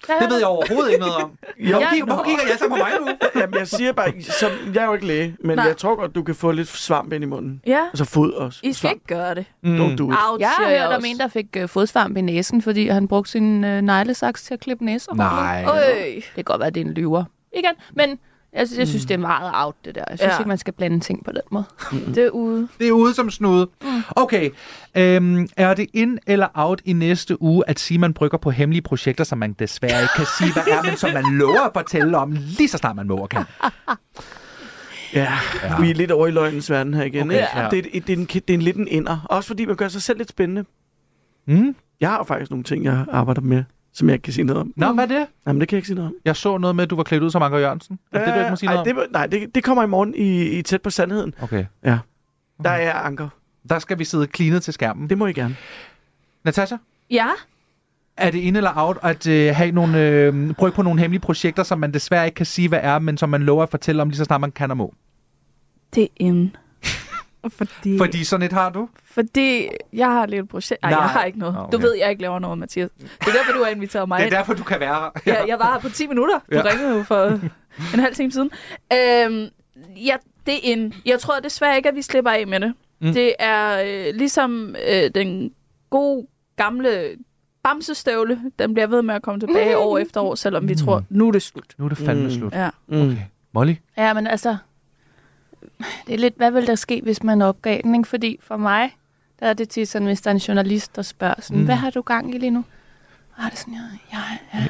Speaker 3: Det ved jeg overhovedet ikke noget om.
Speaker 4: Jo.
Speaker 3: Hvorfor kigger, hvorfor kigger jeg så på mig nu? [laughs]
Speaker 4: Jamen, jeg siger bare, som, jeg er jo ikke læge, men
Speaker 5: Nej.
Speaker 4: jeg tror godt, du kan få lidt svamp ind i munden.
Speaker 5: Ja,
Speaker 4: Altså fod også.
Speaker 5: I skal
Speaker 4: svamp.
Speaker 5: ikke gøre det.
Speaker 3: Mm.
Speaker 4: Don't do it.
Speaker 5: Out,
Speaker 6: Jeg har hørt om en, der fik øh, fodsvamp i næsen, fordi han brugte sin øh, neglesaks til at klippe næser.
Speaker 3: Nej.
Speaker 5: Øj.
Speaker 6: Det kan godt være, at det er en lyver. Igen, men jeg, jeg synes, det er meget out, det der. Jeg synes
Speaker 5: Ja.
Speaker 6: ikke, man skal blande ting på den måde.
Speaker 5: Det er ude.
Speaker 3: Det er ude som snude. Okay. Øhm, er det ind eller out i næste uge, at Simon brygger på hemmelige projekter, som man desværre ikke kan sige, hvad er, men som man lover at fortælle om, lige så snart man må og kan?
Speaker 4: Ja, ja, vi er lidt over i løgnens verden her igen.
Speaker 3: Okay,
Speaker 4: ikke?
Speaker 3: ja.
Speaker 4: Det, er, det, er en, det er en lidt en ender. Også fordi man gør sig selv lidt spændende.
Speaker 3: Mm?
Speaker 4: Jeg har faktisk nogle ting, jeg arbejder med, som jeg ikke kan sige noget om.
Speaker 3: Nå, hvad er det?
Speaker 4: Jamen, det kan jeg ikke sige noget om.
Speaker 3: Jeg så noget med, at du var klædt ud som Anker Jørgensen. Er det, du ikke må sige
Speaker 4: Ej,
Speaker 3: noget om?
Speaker 4: det, nej, det, det kommer i morgen i, i Tæt på Sandheden.
Speaker 3: Okay.
Speaker 4: Der er Anker.
Speaker 3: Der skal vi sidde klinet til skærmen.
Speaker 4: Det må I gerne.
Speaker 3: Natasha?
Speaker 5: Ja,
Speaker 3: Er det ind eller out at øh, have nogle, øh, brygge på nogle hemmelige projekter, som man desværre ikke kan sige, hvad er, men som man lover at fortælle om, lige så snart man kan og må?
Speaker 5: det er in. Fordi,
Speaker 3: Fordi sådan et har du?
Speaker 5: fordi jeg har lidt projekt. Nej,
Speaker 3: Nej.
Speaker 5: jeg har ikke noget.
Speaker 3: Nå,
Speaker 5: Du
Speaker 3: okay.
Speaker 5: ved, jeg ikke laver noget, Mathias. Det er derfor, du har inviteret mig
Speaker 3: Det er derfor, du kan være her.
Speaker 5: Ja, jeg var her på 10 minutter. Du
Speaker 3: Ja.
Speaker 5: ringede jo for en halv time siden. Øhm, ja, det er en. Jeg tror desværre ikke, at vi slipper af med det.
Speaker 3: Mm.
Speaker 5: Mm. Det er øh, ligesom øh, den gode, gamle bamsestøvle. Den bliver ved med at komme tilbage år efter år, selvom vi
Speaker 3: Mm.
Speaker 5: tror, nu er det slut.
Speaker 3: Nu er det fandme
Speaker 4: Mm.
Speaker 3: slut.
Speaker 5: Ja.
Speaker 4: Mm.
Speaker 3: Okay. Molly?
Speaker 6: Ja, men altså, det er lidt, hvad vil der ske, hvis man opgav den, ikke? Fordi for mig, der er det tit sådan, hvis der er en journalist, der spørger sådan,
Speaker 3: Mm.
Speaker 6: hvad har du gang i lige nu? Og er det sådan, jeg, jeg er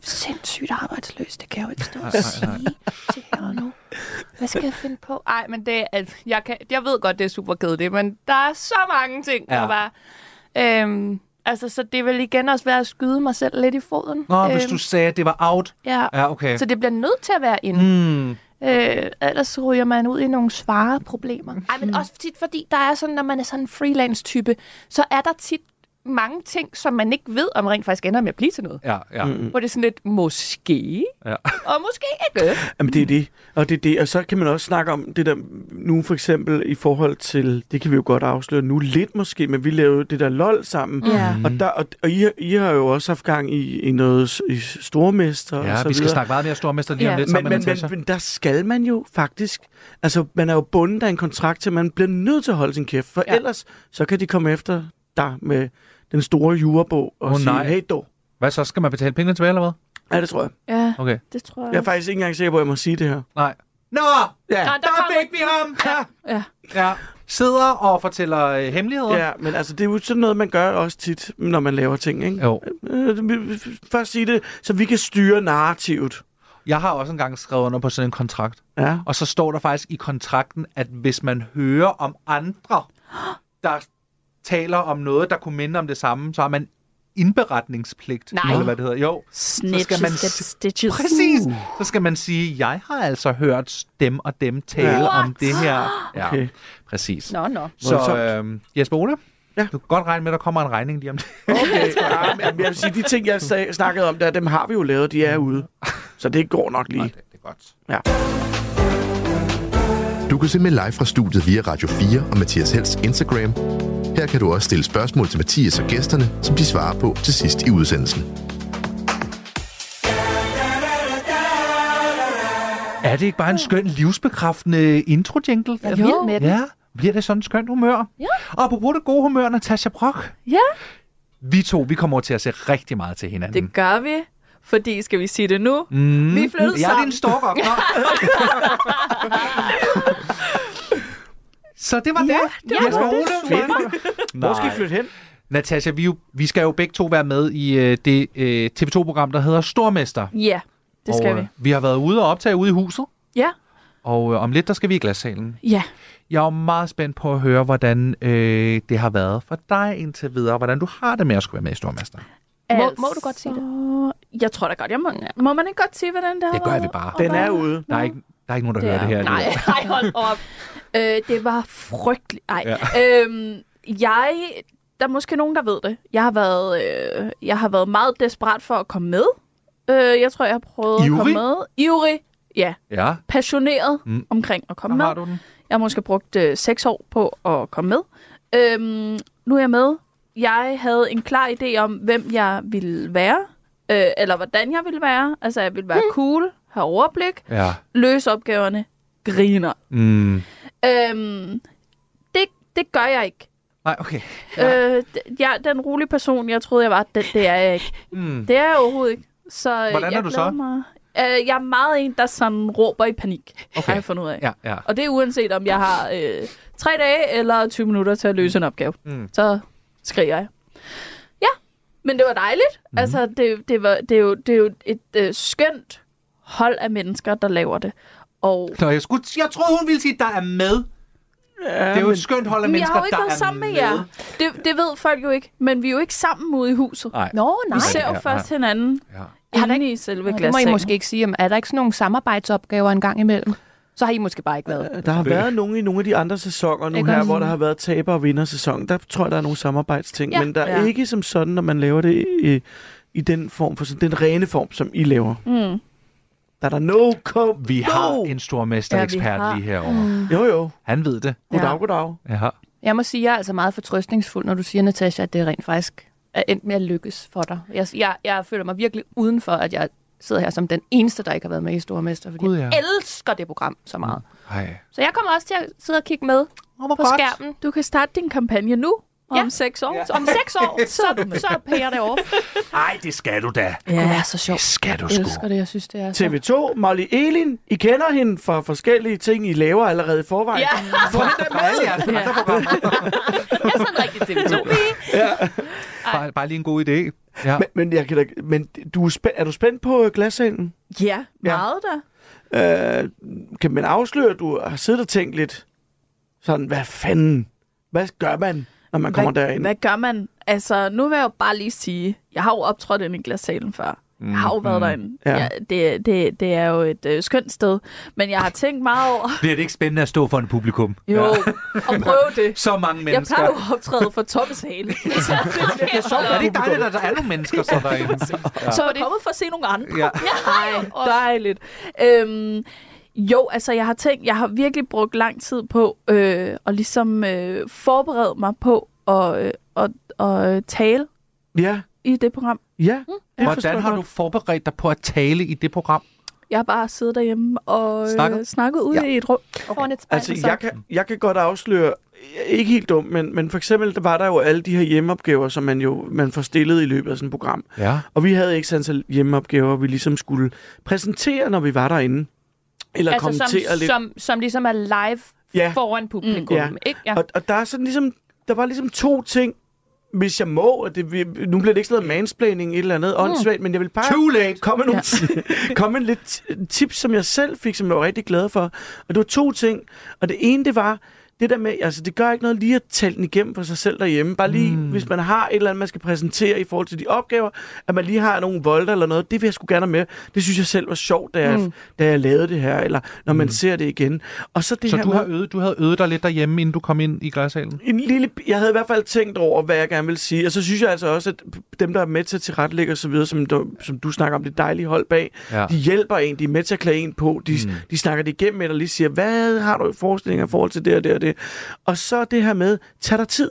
Speaker 6: sindssygt arbejdsløs, det kan jeg jo ikke stå og sige til jer nu. Hvad skal jeg finde på? Ej, men det er, alt- jeg, kan, jeg ved godt, det er super kedeligt, men der er så mange ting,
Speaker 3: Ja.
Speaker 6: der bare... Øhm, altså, så det vil igen også være at skyde mig selv lidt i foden.
Speaker 3: Nå, hvis
Speaker 6: Øhm,
Speaker 3: du sagde, at det var out.
Speaker 6: Ja,
Speaker 3: Ja, okay.
Speaker 6: så det bliver nødt til at være inde.
Speaker 3: Mm.
Speaker 6: Øh, ellers ryger man ud i nogle svare problemer. Ej, men også tit, fordi der er sådan, når man er sådan en freelance-type, så er der tit mange ting, som man ikke ved, om rent faktisk ender med at blive til noget.
Speaker 3: Ja, ja.
Speaker 4: Mm.
Speaker 6: Hvor det er sådan lidt, måske,
Speaker 3: Ja. [laughs]
Speaker 6: og måske ikke.
Speaker 4: Jamen, det er det. Og det er det. Og så kan man også snakke om det der nu for eksempel i forhold til, det kan vi jo godt afsløre nu lidt måske, men vi lavede det der LOL sammen.
Speaker 3: Mm.
Speaker 4: Og, der, og, og I, I har jo også haft gang i, i noget i stormester og
Speaker 3: Ja,
Speaker 4: så
Speaker 3: vi skal
Speaker 4: videre.
Speaker 3: snakke meget mere stormester lige om
Speaker 5: Ja.
Speaker 3: lidt
Speaker 4: men,
Speaker 3: sammen
Speaker 4: men,
Speaker 3: med
Speaker 4: men, men der skal man jo faktisk... Altså, man er jo bundet af en kontrakt til, man bliver nødt til at holde sin kæft, for
Speaker 6: ja.
Speaker 4: ellers så kan de komme efter dig med den store jurabog og oh, sige,
Speaker 3: nej.
Speaker 4: hey dog.
Speaker 3: Hvad så? Skal man betale pengene tilbage, eller hvad?
Speaker 4: Ja, det tror jeg.
Speaker 5: Ja,
Speaker 3: Okay.
Speaker 5: det tror jeg.
Speaker 4: Jeg er faktisk ikke engang sikker på, at jeg må sige det her.
Speaker 3: Nej. Nå!
Speaker 4: Ja,
Speaker 6: Nå, der
Speaker 3: Der fik vi ham! Ja.
Speaker 5: Ja.
Speaker 3: ja. Sidder og fortæller øh, hemmeligheder.
Speaker 4: ja, men altså, det er jo sådan noget, man gør også tit, når man laver ting, ikke?
Speaker 3: Jo.
Speaker 4: Øh, Først sige det, så vi kan styre narrativet.
Speaker 3: Jeg har også engang skrevet under på sådan en kontrakt.
Speaker 4: Ja.
Speaker 3: Og så står der faktisk i kontrakten, at hvis man hører om andre, der taler om noget, der kunne minde om det samme, så har man indberetningspligt.
Speaker 6: Nej.
Speaker 3: Eller hvad det hedder. Jo,
Speaker 5: Snitches
Speaker 3: skal man
Speaker 5: get stitches.
Speaker 3: præcis. Så skal man sige, jeg har altså hørt dem og dem tale
Speaker 4: Ja.
Speaker 3: om det her. Ja,
Speaker 4: Okay.
Speaker 3: præcis.
Speaker 6: Nå, nå.
Speaker 3: Så
Speaker 4: Voldsomt.
Speaker 3: øh, Jesper Ole,
Speaker 4: Ja.
Speaker 3: du kan godt regne med, at der kommer en regning lige om det.
Speaker 4: Okay, ja, men jeg vil sige, de ting, jeg sag, snakkede om der, dem har vi jo lavet, de er ude. Så det går nok lige.
Speaker 3: det, det er godt.
Speaker 4: Ja.
Speaker 1: Du kan se med live fra studiet via Radio 4 og Mathias Helds Instagram. Her kan du også stille spørgsmål til Mathias og gæsterne, som de svarer på til sidst i udsendelsen.
Speaker 3: Er det ikke bare en skøn, livsbekræftende intro-jingle?
Speaker 6: Jeg er vild med den.
Speaker 3: Ja, bliver det sådan en skønt humør?
Speaker 6: Ja.
Speaker 3: Og på det gode humør, Natasha Brock.
Speaker 5: Ja,
Speaker 3: Vi to, vi kommer over til at se rigtig meget til hinanden.
Speaker 5: det gør vi. Fordi, skal vi sige det nu?
Speaker 3: Mm.
Speaker 5: Vi er flyttet
Speaker 3: Jeg er
Speaker 5: sammen.
Speaker 3: din stalker. [laughs] [laughs] Så det var det.
Speaker 5: det var
Speaker 3: Jesper
Speaker 5: det.
Speaker 3: Ole.
Speaker 4: Hvor skal I flytte hen?
Speaker 3: Natasha, vi, jo, vi skal jo begge to være med i øh, det øh, TV2-program, der hedder Stormester.
Speaker 5: Ja, det skal
Speaker 3: og,
Speaker 5: vi.
Speaker 3: øh, Vi har været ude og optage ude i huset,
Speaker 5: Ja,
Speaker 3: og øh, om lidt, der skal vi i glassalen.
Speaker 5: ja.
Speaker 3: Jeg er meget spændt på at høre, hvordan øh, det har været for dig indtil videre, hvordan du har det med at skulle være med i Stormester.
Speaker 6: Må- må du godt sige
Speaker 5: det? Jeg tror da godt, jeg må. Må man ikke godt sige, hvordan det har
Speaker 3: Det gør
Speaker 5: været?
Speaker 3: vi bare.
Speaker 4: Den er ude.
Speaker 3: Der er ikke, Der er ikke nogen, der
Speaker 5: Det
Speaker 3: hører
Speaker 5: er-
Speaker 3: det her.
Speaker 6: Nej, nej, hold op.
Speaker 5: Øh, det var frygteligt. Ej.
Speaker 3: Ja.
Speaker 5: Øhm, jeg, der er måske nogen, der ved det. Jeg har været, øh, jeg har været meget desperat for at komme med. Øh, jeg tror, jeg har prøvet
Speaker 3: Ivrig?
Speaker 5: at komme med. Ivrig. Ja,
Speaker 3: Ja,
Speaker 5: passioneret
Speaker 3: Mm.
Speaker 5: mm. omkring at komme
Speaker 3: der
Speaker 5: med.
Speaker 3: har du den.
Speaker 5: Jeg har måske brugt øh, seks år på at komme med. Øhm, nu er jeg med. Jeg havde en klar idé om, hvem jeg ville være. Øh, eller hvordan jeg ville være. Altså, jeg ville være
Speaker 3: Hmm.
Speaker 5: cool, have overblik,
Speaker 3: Ja.
Speaker 5: løse opgaverne, griner.
Speaker 3: Mm.
Speaker 5: Øhm, det, det gør jeg ikke.
Speaker 3: Nej, okay.
Speaker 5: Ja. Øh, jeg, den rolige person, jeg troede, jeg var, det, det er jeg ikke.
Speaker 3: Mm.
Speaker 5: Det er jeg overhovedet ikke. Så øh,
Speaker 3: Hvordan
Speaker 5: jeg
Speaker 3: er du så?
Speaker 5: Mig. Øh, jeg er meget en, der sådan råber i panik,
Speaker 3: Okay.
Speaker 5: har jeg fundet ud af.
Speaker 3: Ja, ja.
Speaker 5: Og det er uanset, om jeg har øh, tre dage eller 20 minutter til at løse en opgave.
Speaker 3: Mm.
Speaker 5: Så skriger jeg. Ja, men det var dejligt. Mm. Altså, det, det, var, det, er jo, det er jo et øh, skønt hold af mennesker, der laver det. Og
Speaker 3: Nå, jeg, skulle, jeg troede, hun ville sige, der er med.
Speaker 4: Ja,
Speaker 3: Det er jo
Speaker 4: men-
Speaker 3: et skønt hold af
Speaker 5: Men jeg
Speaker 3: mennesker,
Speaker 5: har jo ikke
Speaker 3: der
Speaker 5: været
Speaker 3: er
Speaker 5: sammen med jer. Det, det ved folk jo ikke, men vi er jo ikke sammen ude i huset.
Speaker 3: Nej.
Speaker 6: Nå, nej.
Speaker 5: Vi ser jo
Speaker 3: Ja,
Speaker 5: først hinanden
Speaker 3: Ja.
Speaker 6: Har der
Speaker 5: inde i selve
Speaker 6: Nå, det må I
Speaker 5: glassengen.
Speaker 6: måske ikke sige. Er der ikke sådan nogle samarbejdsopgaver en gang imellem? Så har I måske bare ikke været.
Speaker 4: Der har været nogle i nogle af de andre sæsoner nu
Speaker 6: Ikke
Speaker 4: her,
Speaker 6: også?
Speaker 4: hvor der har været taber- og vindersæson. Der tror jeg, der er nogle samarbejdsting.
Speaker 6: Ja.
Speaker 4: Men der er
Speaker 5: Ja.
Speaker 4: ikke som sådan, når man laver det i, i den form for sådan, den rene form, som I laver.
Speaker 5: Mm.
Speaker 4: Der er der no come.
Speaker 3: Vi har
Speaker 4: no.
Speaker 3: en stor mesterekspert
Speaker 5: Ja, har.
Speaker 3: lige herovre. [gasps]
Speaker 4: Jo, jo.
Speaker 3: Han ved det.
Speaker 4: Goddag,
Speaker 5: Ja.
Speaker 4: goddag.
Speaker 3: Ja.
Speaker 6: Jeg må sige, at jeg er altså meget fortrøstningsfuld, når du siger, Natasha, at det rent faktisk er endt med at lykkes for dig. Jeg, jeg, jeg føler mig virkelig udenfor, at jeg sidder her som den eneste, der ikke har været med i Stormester, fordi jeg
Speaker 3: ja.
Speaker 6: elsker det program så meget.
Speaker 3: Ej.
Speaker 6: Så jeg kommer også til at sidde og kigge med på skærmen.
Speaker 5: Du kan starte din kampagne nu,
Speaker 6: Ja.
Speaker 5: om seks år.
Speaker 6: Så om seks år, [laughs] så, så pærer det over. Det
Speaker 3: Ej, det skal du da.
Speaker 6: kunne være så
Speaker 3: Det
Speaker 6: sjovt.
Speaker 3: skal du
Speaker 6: Jeg
Speaker 3: sgu.
Speaker 6: elsker det, jeg synes, det er så...
Speaker 4: TV2, Molly Elin, I kender hende fra forskellige ting, I laver allerede i forvejen.
Speaker 6: Ja, [laughs]
Speaker 3: For, for alle jeres andre programmer.
Speaker 6: jeg er sådan rigtig TV2-pige.
Speaker 3: Bare, bare lige en god idé. Ja.
Speaker 4: Men, men, jeg kan da, men du er, spændt, er du spændt på øh, glassalen?
Speaker 5: Ja, meget da.
Speaker 4: Øh, kan man afsløre, at du har siddet og tænkt lidt sådan, hvad fanden? Hvad gør man, når man kommer
Speaker 5: hvad,
Speaker 4: derind?
Speaker 5: Hvad gør man? Altså, nu vil jeg jo bare lige sige, jeg har jo optrådt inde i glassalen før. Jeg har jo været derinde.
Speaker 4: Ja.
Speaker 5: Ja, det, det, det er jo et øh, skønt sted. Men jeg har tænkt meget over,
Speaker 3: Bliver det ikke spændende at stå for en publikum?
Speaker 5: jo, at prøve det.
Speaker 3: Så mange
Speaker 5: Jeg
Speaker 3: mennesker.
Speaker 5: plejer jo at optræde for tomme sale. [laughs]
Speaker 6: Det er så
Speaker 3: Er det ikke dejligt, at der er nogle mennesker så derinde? Ja.
Speaker 5: Så er jeg kommet for at se nogle andre.
Speaker 3: Ja. [laughs]
Speaker 5: Ej, dejligt. Øhm, jo, altså jeg har tænkt, jeg har virkelig brugt lang tid på øh, at ligesom øh, forberede mig på at, øh, at, at tale
Speaker 4: Ja,
Speaker 5: i det program.
Speaker 4: ja. forstår
Speaker 3: Hvordan har du forberedt dig på at tale i det program?
Speaker 5: Jeg har bare siddet derhjemme og
Speaker 3: Snakket?
Speaker 5: snakket, snakket ude
Speaker 3: Ja.
Speaker 5: i et rum.
Speaker 6: foran et spejl.
Speaker 4: Altså,
Speaker 6: så-
Speaker 4: jeg kan, jeg kan godt afsløre, ikke helt dumt, men, men for eksempel, der var der jo alle de her hjemmeopgaver, som man jo man får stillet i løbet af sådan et program.
Speaker 3: Ja.
Speaker 4: Og vi havde ikke sådan hjemmeopgaver, vi ligesom skulle præsentere, når vi var derinde. Eller
Speaker 6: altså,
Speaker 4: kommentere
Speaker 6: som,
Speaker 4: lidt.
Speaker 6: som, som ligesom er live
Speaker 4: Ja.
Speaker 6: foran publikum.
Speaker 4: Ja.
Speaker 6: Ikke? Ja.
Speaker 4: Og, og der er sådan ligesom, der var ligesom to ting, hvis jeg må, og det, vi- nu bliver det ikke sådan noget mansplaining, et eller andet mm. åndssvagt, men jeg vil bare
Speaker 3: Too late!
Speaker 4: komme med, nogle ja. [laughs] komme med lidt tips, som jeg selv fik, som jeg var rigtig glad for. Og det var to ting. Og det ene, det var, det der med, altså det gør ikke noget lige at tale den igennem for sig selv derhjemme. Bare lige, mm. hvis man har et eller andet, man skal præsentere i forhold til de opgaver, at man lige har nogle volter eller noget, det vil jeg sgu gerne med. Det synes jeg selv var sjovt, da jeg, mm. da jeg lavede det her, eller når man ser det igen. Og så det
Speaker 3: Så
Speaker 4: her
Speaker 3: du, har øvet, du havde øvet dig lidt derhjemme, inden du kom ind i glassalen?
Speaker 4: en lille, jeg havde i hvert fald tænkt over, hvad jeg gerne vil sige. Og så synes jeg altså også, at dem, der er med til at tilrettelægge og så videre, som du, som du snakker om, det dejlige hold bag,
Speaker 3: Ja.
Speaker 4: de hjælper en, de er med til at klæde en på, de,
Speaker 3: Mm.
Speaker 4: mm. de snakker det igennem med dig og lige siger, hvad har du i forestillinger i forhold til det og det og det. Og så det her med, tag dig tid.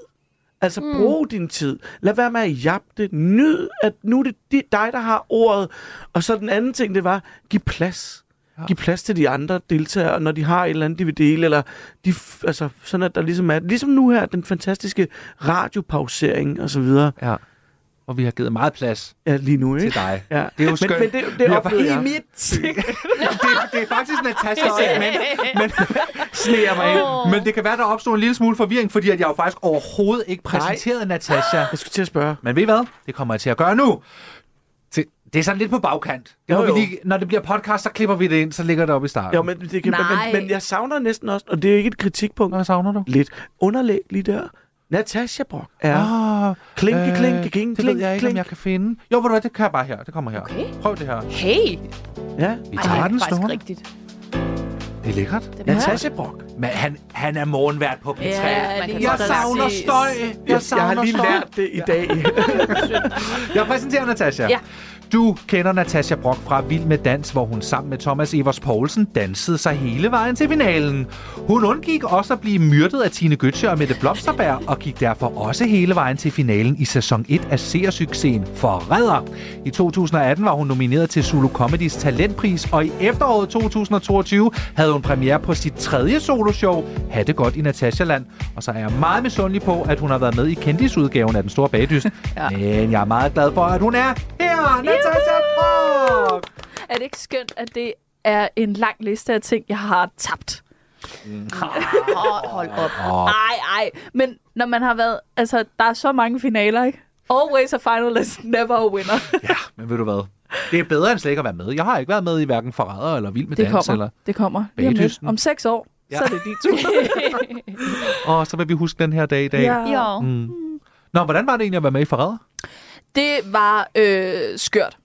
Speaker 4: Altså, mm. brug din tid. Lad være med at det. Nyd, at nu er det di- dig, der har ordet. Og så den anden ting, det var, giv plads.
Speaker 3: Ja.
Speaker 4: Giv plads til de andre deltagere, når de har et eller andet, de vil dele, eller de, altså, sådan at der ligesom er, ligesom nu her, den fantastiske radiopausering og så videre.
Speaker 3: Ja. Og vi har givet meget plads
Speaker 4: Ja, lige nu,
Speaker 3: til
Speaker 4: ikke?
Speaker 3: dig.
Speaker 4: Ja.
Speaker 3: Det er jo
Speaker 4: Men,
Speaker 3: skønt.
Speaker 4: men det, det
Speaker 3: Vi har
Speaker 4: oplevede jeg. [laughs]
Speaker 3: det, det er faktisk Natasha segment, men [laughs] sneer mig ind. Men det kan være, der opstår en lille smule forvirring, fordi at jeg jo faktisk overhovedet ikke præsenterede Natasha.
Speaker 4: Jeg skulle til at spørge.
Speaker 3: Men ved I hvad? Det kommer jeg til at gøre nu. Det det er sådan lidt på bagkant. Det
Speaker 4: Jo,
Speaker 3: vi lige, når det bliver podcast, så klipper vi det ind, så ligger det op i starten.
Speaker 4: Jo, men, det kan,
Speaker 5: Nej.
Speaker 4: men, men jeg savner næsten også, og det er ikke et kritikpunkt,
Speaker 3: Hvad savner du?
Speaker 4: lidt underlæg lige der. Natasha Brock er
Speaker 3: Ah,
Speaker 4: klinke,
Speaker 3: øh,
Speaker 4: klinke, klinke,
Speaker 3: Det ved jeg ikke, om jeg kan finde. Jo, ved du hvad, det kan jeg bare her. Det kommer her.
Speaker 6: Okay.
Speaker 3: Prøv det her.
Speaker 6: Hey!
Speaker 3: Vi
Speaker 4: Ja.
Speaker 6: Ej,
Speaker 3: tager
Speaker 6: det
Speaker 3: den
Speaker 6: er faktisk
Speaker 3: stående.
Speaker 6: rigtigt.
Speaker 3: Det er lækkert.
Speaker 6: Det er
Speaker 4: Natasha Brock.
Speaker 3: Men han, han er morgenvært på P3.
Speaker 5: Ja,
Speaker 3: Jeg savner støj. Jeg,
Speaker 4: Jeg,
Speaker 3: savner
Speaker 4: jeg har lige
Speaker 3: støj.
Speaker 4: lært det i dag. [laughs]
Speaker 3: Jeg præsenterer Natasha.
Speaker 6: Ja.
Speaker 3: Du kender Natasha Brock fra Vild med Dans, hvor hun sammen med Thomas Evers Poulsen dansede sig hele vejen til finalen. Hun undgik også at blive myrdet af Tine Götze og Mette Blomsterberg, og gik derfor også hele vejen til finalen i sæson 1 af seersuccesen Forræder. I 2018 var hun nomineret til Zulu Comedys Talentpris, og i efteråret 2022 havde hun premiere på sit tredje soloshow, Ha' det godt i Natasha-land. Og så er jeg meget misundelig på, at hun har været med i kendisudgaven af Den Store Bagdyst. [laughs] ja. Men jeg er meget glad for, at hun er her, Natasha Brock!
Speaker 5: Er det ikke skønt, at det er en lang liste af ting, jeg har tabt? [laughs]
Speaker 6: Hold, hold op.
Speaker 5: Ej, ej. Men når man har været... Altså, der er så mange finaler, ikke? Always a finalist, never a winner. [laughs]
Speaker 3: Ja, men ved du hvad? Det er bedre end slet ikke at være med. Jeg har ikke været med i hverken Forræder eller Vild med
Speaker 5: Det
Speaker 3: Dans.
Speaker 5: kommer.
Speaker 3: Eller...
Speaker 5: Det kommer. Lige om, lidt.
Speaker 3: Bagdysten.
Speaker 5: om seks år,
Speaker 3: Ja.
Speaker 5: så er det dit tur. [laughs]
Speaker 3: Og så vil vi huske den her dag i dag.
Speaker 5: ja.
Speaker 6: Jo.
Speaker 3: Mm. Nå, hvordan var det egentlig at være med i Forræder?
Speaker 5: Det var øh, skørt.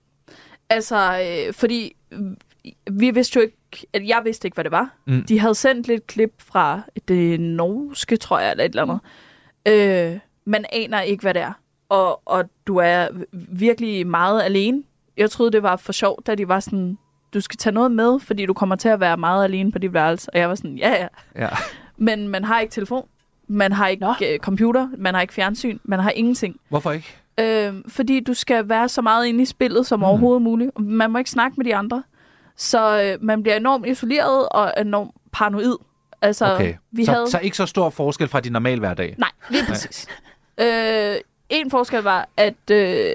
Speaker 5: Altså, øh, fordi vi vidste jo ikke, at jeg vidste ikke, hvad det var.
Speaker 3: Mm.
Speaker 5: De havde sendt lidt klip fra det norske, tror jeg, eller et eller andet. Øh, man aner ikke, hvad det er. Og, og du er virkelig meget alene. Jeg troede, det var for sjovt, da de var sådan, du skal tage noget med, fordi du kommer til at være meget alene på dit værelse. Og jeg var sådan, ja, ja.
Speaker 3: Ja.
Speaker 5: Men man har ikke telefon. Man har ikke øh, computer. Man har ikke fjernsyn. Man har ingenting.
Speaker 3: Hvorfor ikke?
Speaker 5: Øh, fordi du skal være så meget inde i spillet som mm. overhovedet muligt. Man må ikke snakke med de andre. Så øh, man bliver enormt isoleret og enormt paranoid. Altså,
Speaker 3: Okay.
Speaker 5: vi
Speaker 3: så,
Speaker 5: havde...
Speaker 3: så ikke så stor forskel fra din normal hverdag?
Speaker 5: Nej, lige præcis. øh, en forskel var, at øh,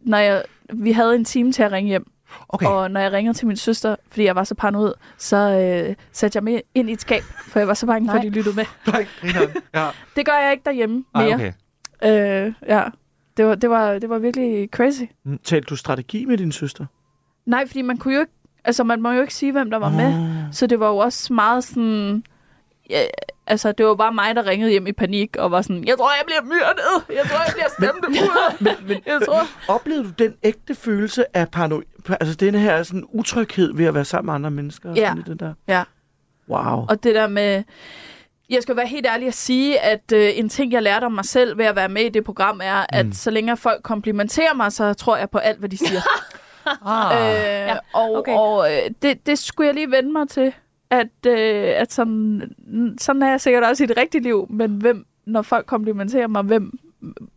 Speaker 5: når jeg, vi havde en time til at ringe hjem,
Speaker 3: Okay.
Speaker 5: og når jeg ringede til min søster, fordi jeg var så paranoid, så øh, satte jeg mig ind i et skab, for jeg var så bange for, at de lyttede med.
Speaker 3: Nej, ja.
Speaker 5: Det gør jeg ikke derhjemme
Speaker 3: Ej,
Speaker 5: mere.
Speaker 3: okay.
Speaker 5: Øh, ja. Det var, det, var, det var virkelig crazy.
Speaker 4: Mm, Talte du strategi med din søster?
Speaker 5: Nej, fordi man kunne jo ikke, altså man må jo ikke sige, hvem der var med. Så det var jo også meget sådan, ja, altså det var bare mig, der ringede hjem i panik og var sådan, jeg tror, jeg bliver myrdet. Jeg tror, jeg bliver stemt ud. [laughs]
Speaker 4: Men, men
Speaker 5: Jeg tror,
Speaker 4: oplevede du den ægte følelse af paranoid? Altså denne her sådan utryghed ved at være sammen med andre mennesker? og
Speaker 5: Ja.
Speaker 4: Sådan den der.
Speaker 5: ja.
Speaker 4: Wow.
Speaker 5: Og det der med, jeg skal være helt ærlig at sige, at øh, en ting, jeg lærte om mig selv ved at være med i det program, er, at så længe folk komplimenterer mig, så tror jeg på alt, hvad de siger. [laughs]
Speaker 3: Ah.
Speaker 5: Øh,
Speaker 6: Ja,
Speaker 5: og
Speaker 6: okay.
Speaker 5: og øh, det, det skulle jeg lige vende mig til, at, øh, at sådan, sådan er jeg sikkert også i det rigtige liv, men hvem, når folk komplimenterer mig, hvem